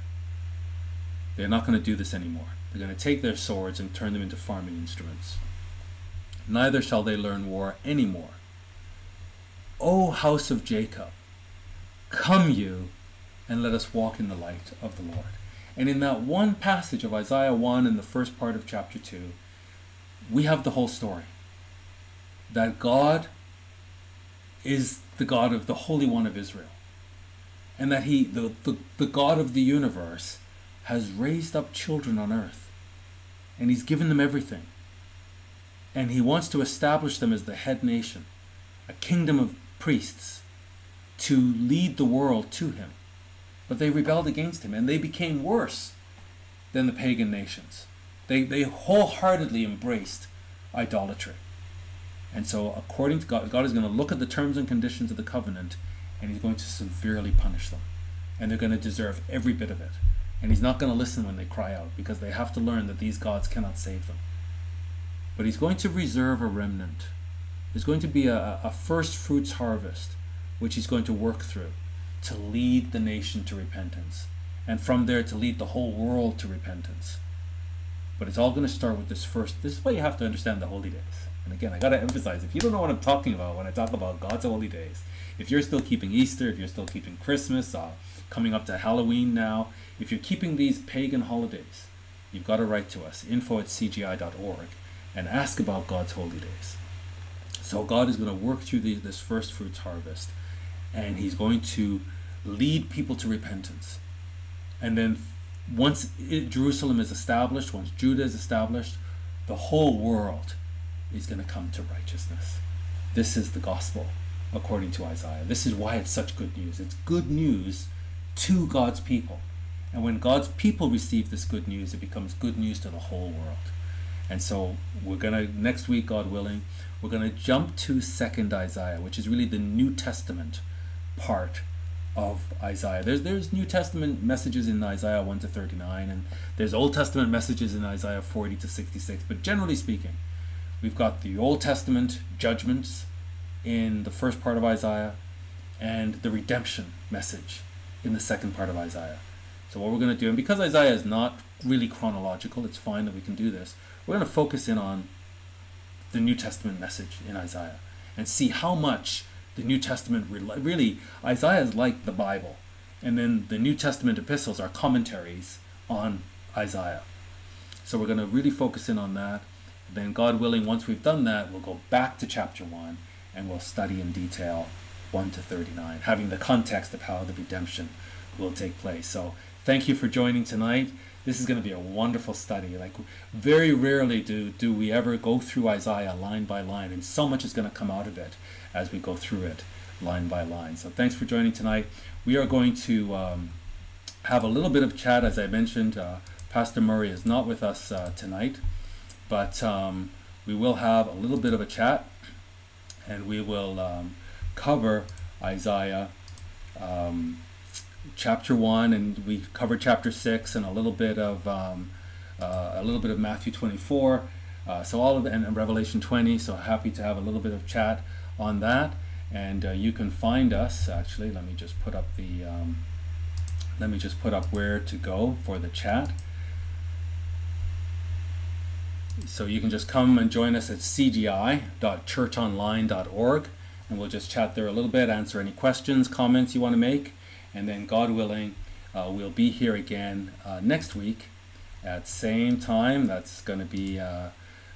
They're not going to do this anymore. They're going to take their swords and turn them into farming instruments. Neither shall they learn war any more. O house of Jacob, come you and let us walk in the light of the Lord. And in that one passage of Isaiah 1 in the first part of chapter 2, we have the whole story. That God is the God of the Holy One of Israel. And that He, the, the, the God of the universe, has raised up children on earth. And He's given them everything. And He wants to establish them as the head nation, a kingdom of priests, to lead the world to Him. But they rebelled against Him, and they became worse than the pagan nations. They, they wholeheartedly embraced idolatry. And so, according to God, God is going to look at the terms and conditions of the covenant and He's going to severely punish them. And they're going to deserve every bit of it. And He's not going to listen when they cry out because they have to learn that these gods cannot save them. But He's going to reserve a remnant. There's going to be a, a first fruits harvest which He's going to work through to lead the nation to repentance. And from there to lead the whole world to repentance. But it's all going to start with this first. This is why you have to understand the holy days. And again, I got to emphasize if you don't know what I'm talking about when I talk about God's holy days, if you're still keeping Easter, if you're still keeping Christmas, uh, coming up to Halloween now, if you're keeping these pagan holidays, you've got to write to us, info at cgi.org, and ask about God's holy days. So God is going to work through the, this first fruits harvest, and He's going to lead people to repentance. And then once Jerusalem is established, once Judah is established, the whole world is going to come to righteousness. This is the gospel according to Isaiah. This is why it's such good news. It's good news to God's people. And when God's people receive this good news, it becomes good news to the whole world. And so we're going to, next week, God willing, we're going to jump to 2nd Isaiah, which is really the New Testament part of Isaiah. There's there's New Testament messages in Isaiah 1 to 39 and there's Old Testament messages in Isaiah 40 to 66, but generally speaking, we've got the Old Testament judgments in the first part of Isaiah and the redemption message in the second part of Isaiah. So what we're going to do and because Isaiah is not really chronological, it's fine that we can do this. We're going to focus in on the New Testament message in Isaiah and see how much the New Testament really Isaiah is like the Bible, and then the New Testament epistles are commentaries on Isaiah. So we're going to really focus in on that. Then, God willing, once we've done that, we'll go back to chapter one and we'll study in detail 1 to 39, having the context of how the redemption will take place. So, thank you for joining tonight. This is going to be a wonderful study. Like, very rarely do, do we ever go through Isaiah line by line, and so much is going to come out of it as we go through it line by line. So thanks for joining tonight. We are going to um, have a little bit of chat, as I mentioned. Uh, Pastor Murray is not with us uh, tonight, but um, we will have a little bit of a chat, and we will um, cover Isaiah um, chapter one, and we cover chapter six, and a little bit of um, uh, a little bit of Matthew 24. Uh, so all of the, and Revelation 20. So happy to have a little bit of chat on that. And uh, you can find us, actually, let me just put up the, um, let me just put up where to go for the chat. So you can just come and join us at cgi.churchonline.org and we'll just chat there a little bit, answer any questions, comments you want to make, and then God willing, uh, we'll be here again uh, next week at same time. That's going to be uh,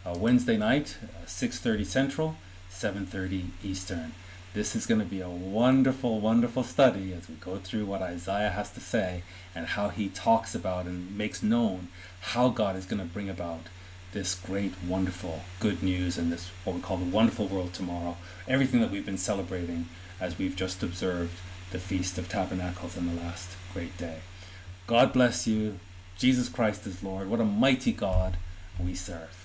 Wednesday night, 6:30 uh, Central. 7.30 Eastern. This is going to be a wonderful, wonderful study as we go through what Isaiah has to say and how he talks about and makes known how God is going to bring about this great, wonderful, good news and this, what we call the wonderful world tomorrow. Everything that we've been celebrating as we've just observed the Feast of Tabernacles in the last great day. God bless you. Jesus Christ is Lord. What a mighty God we serve.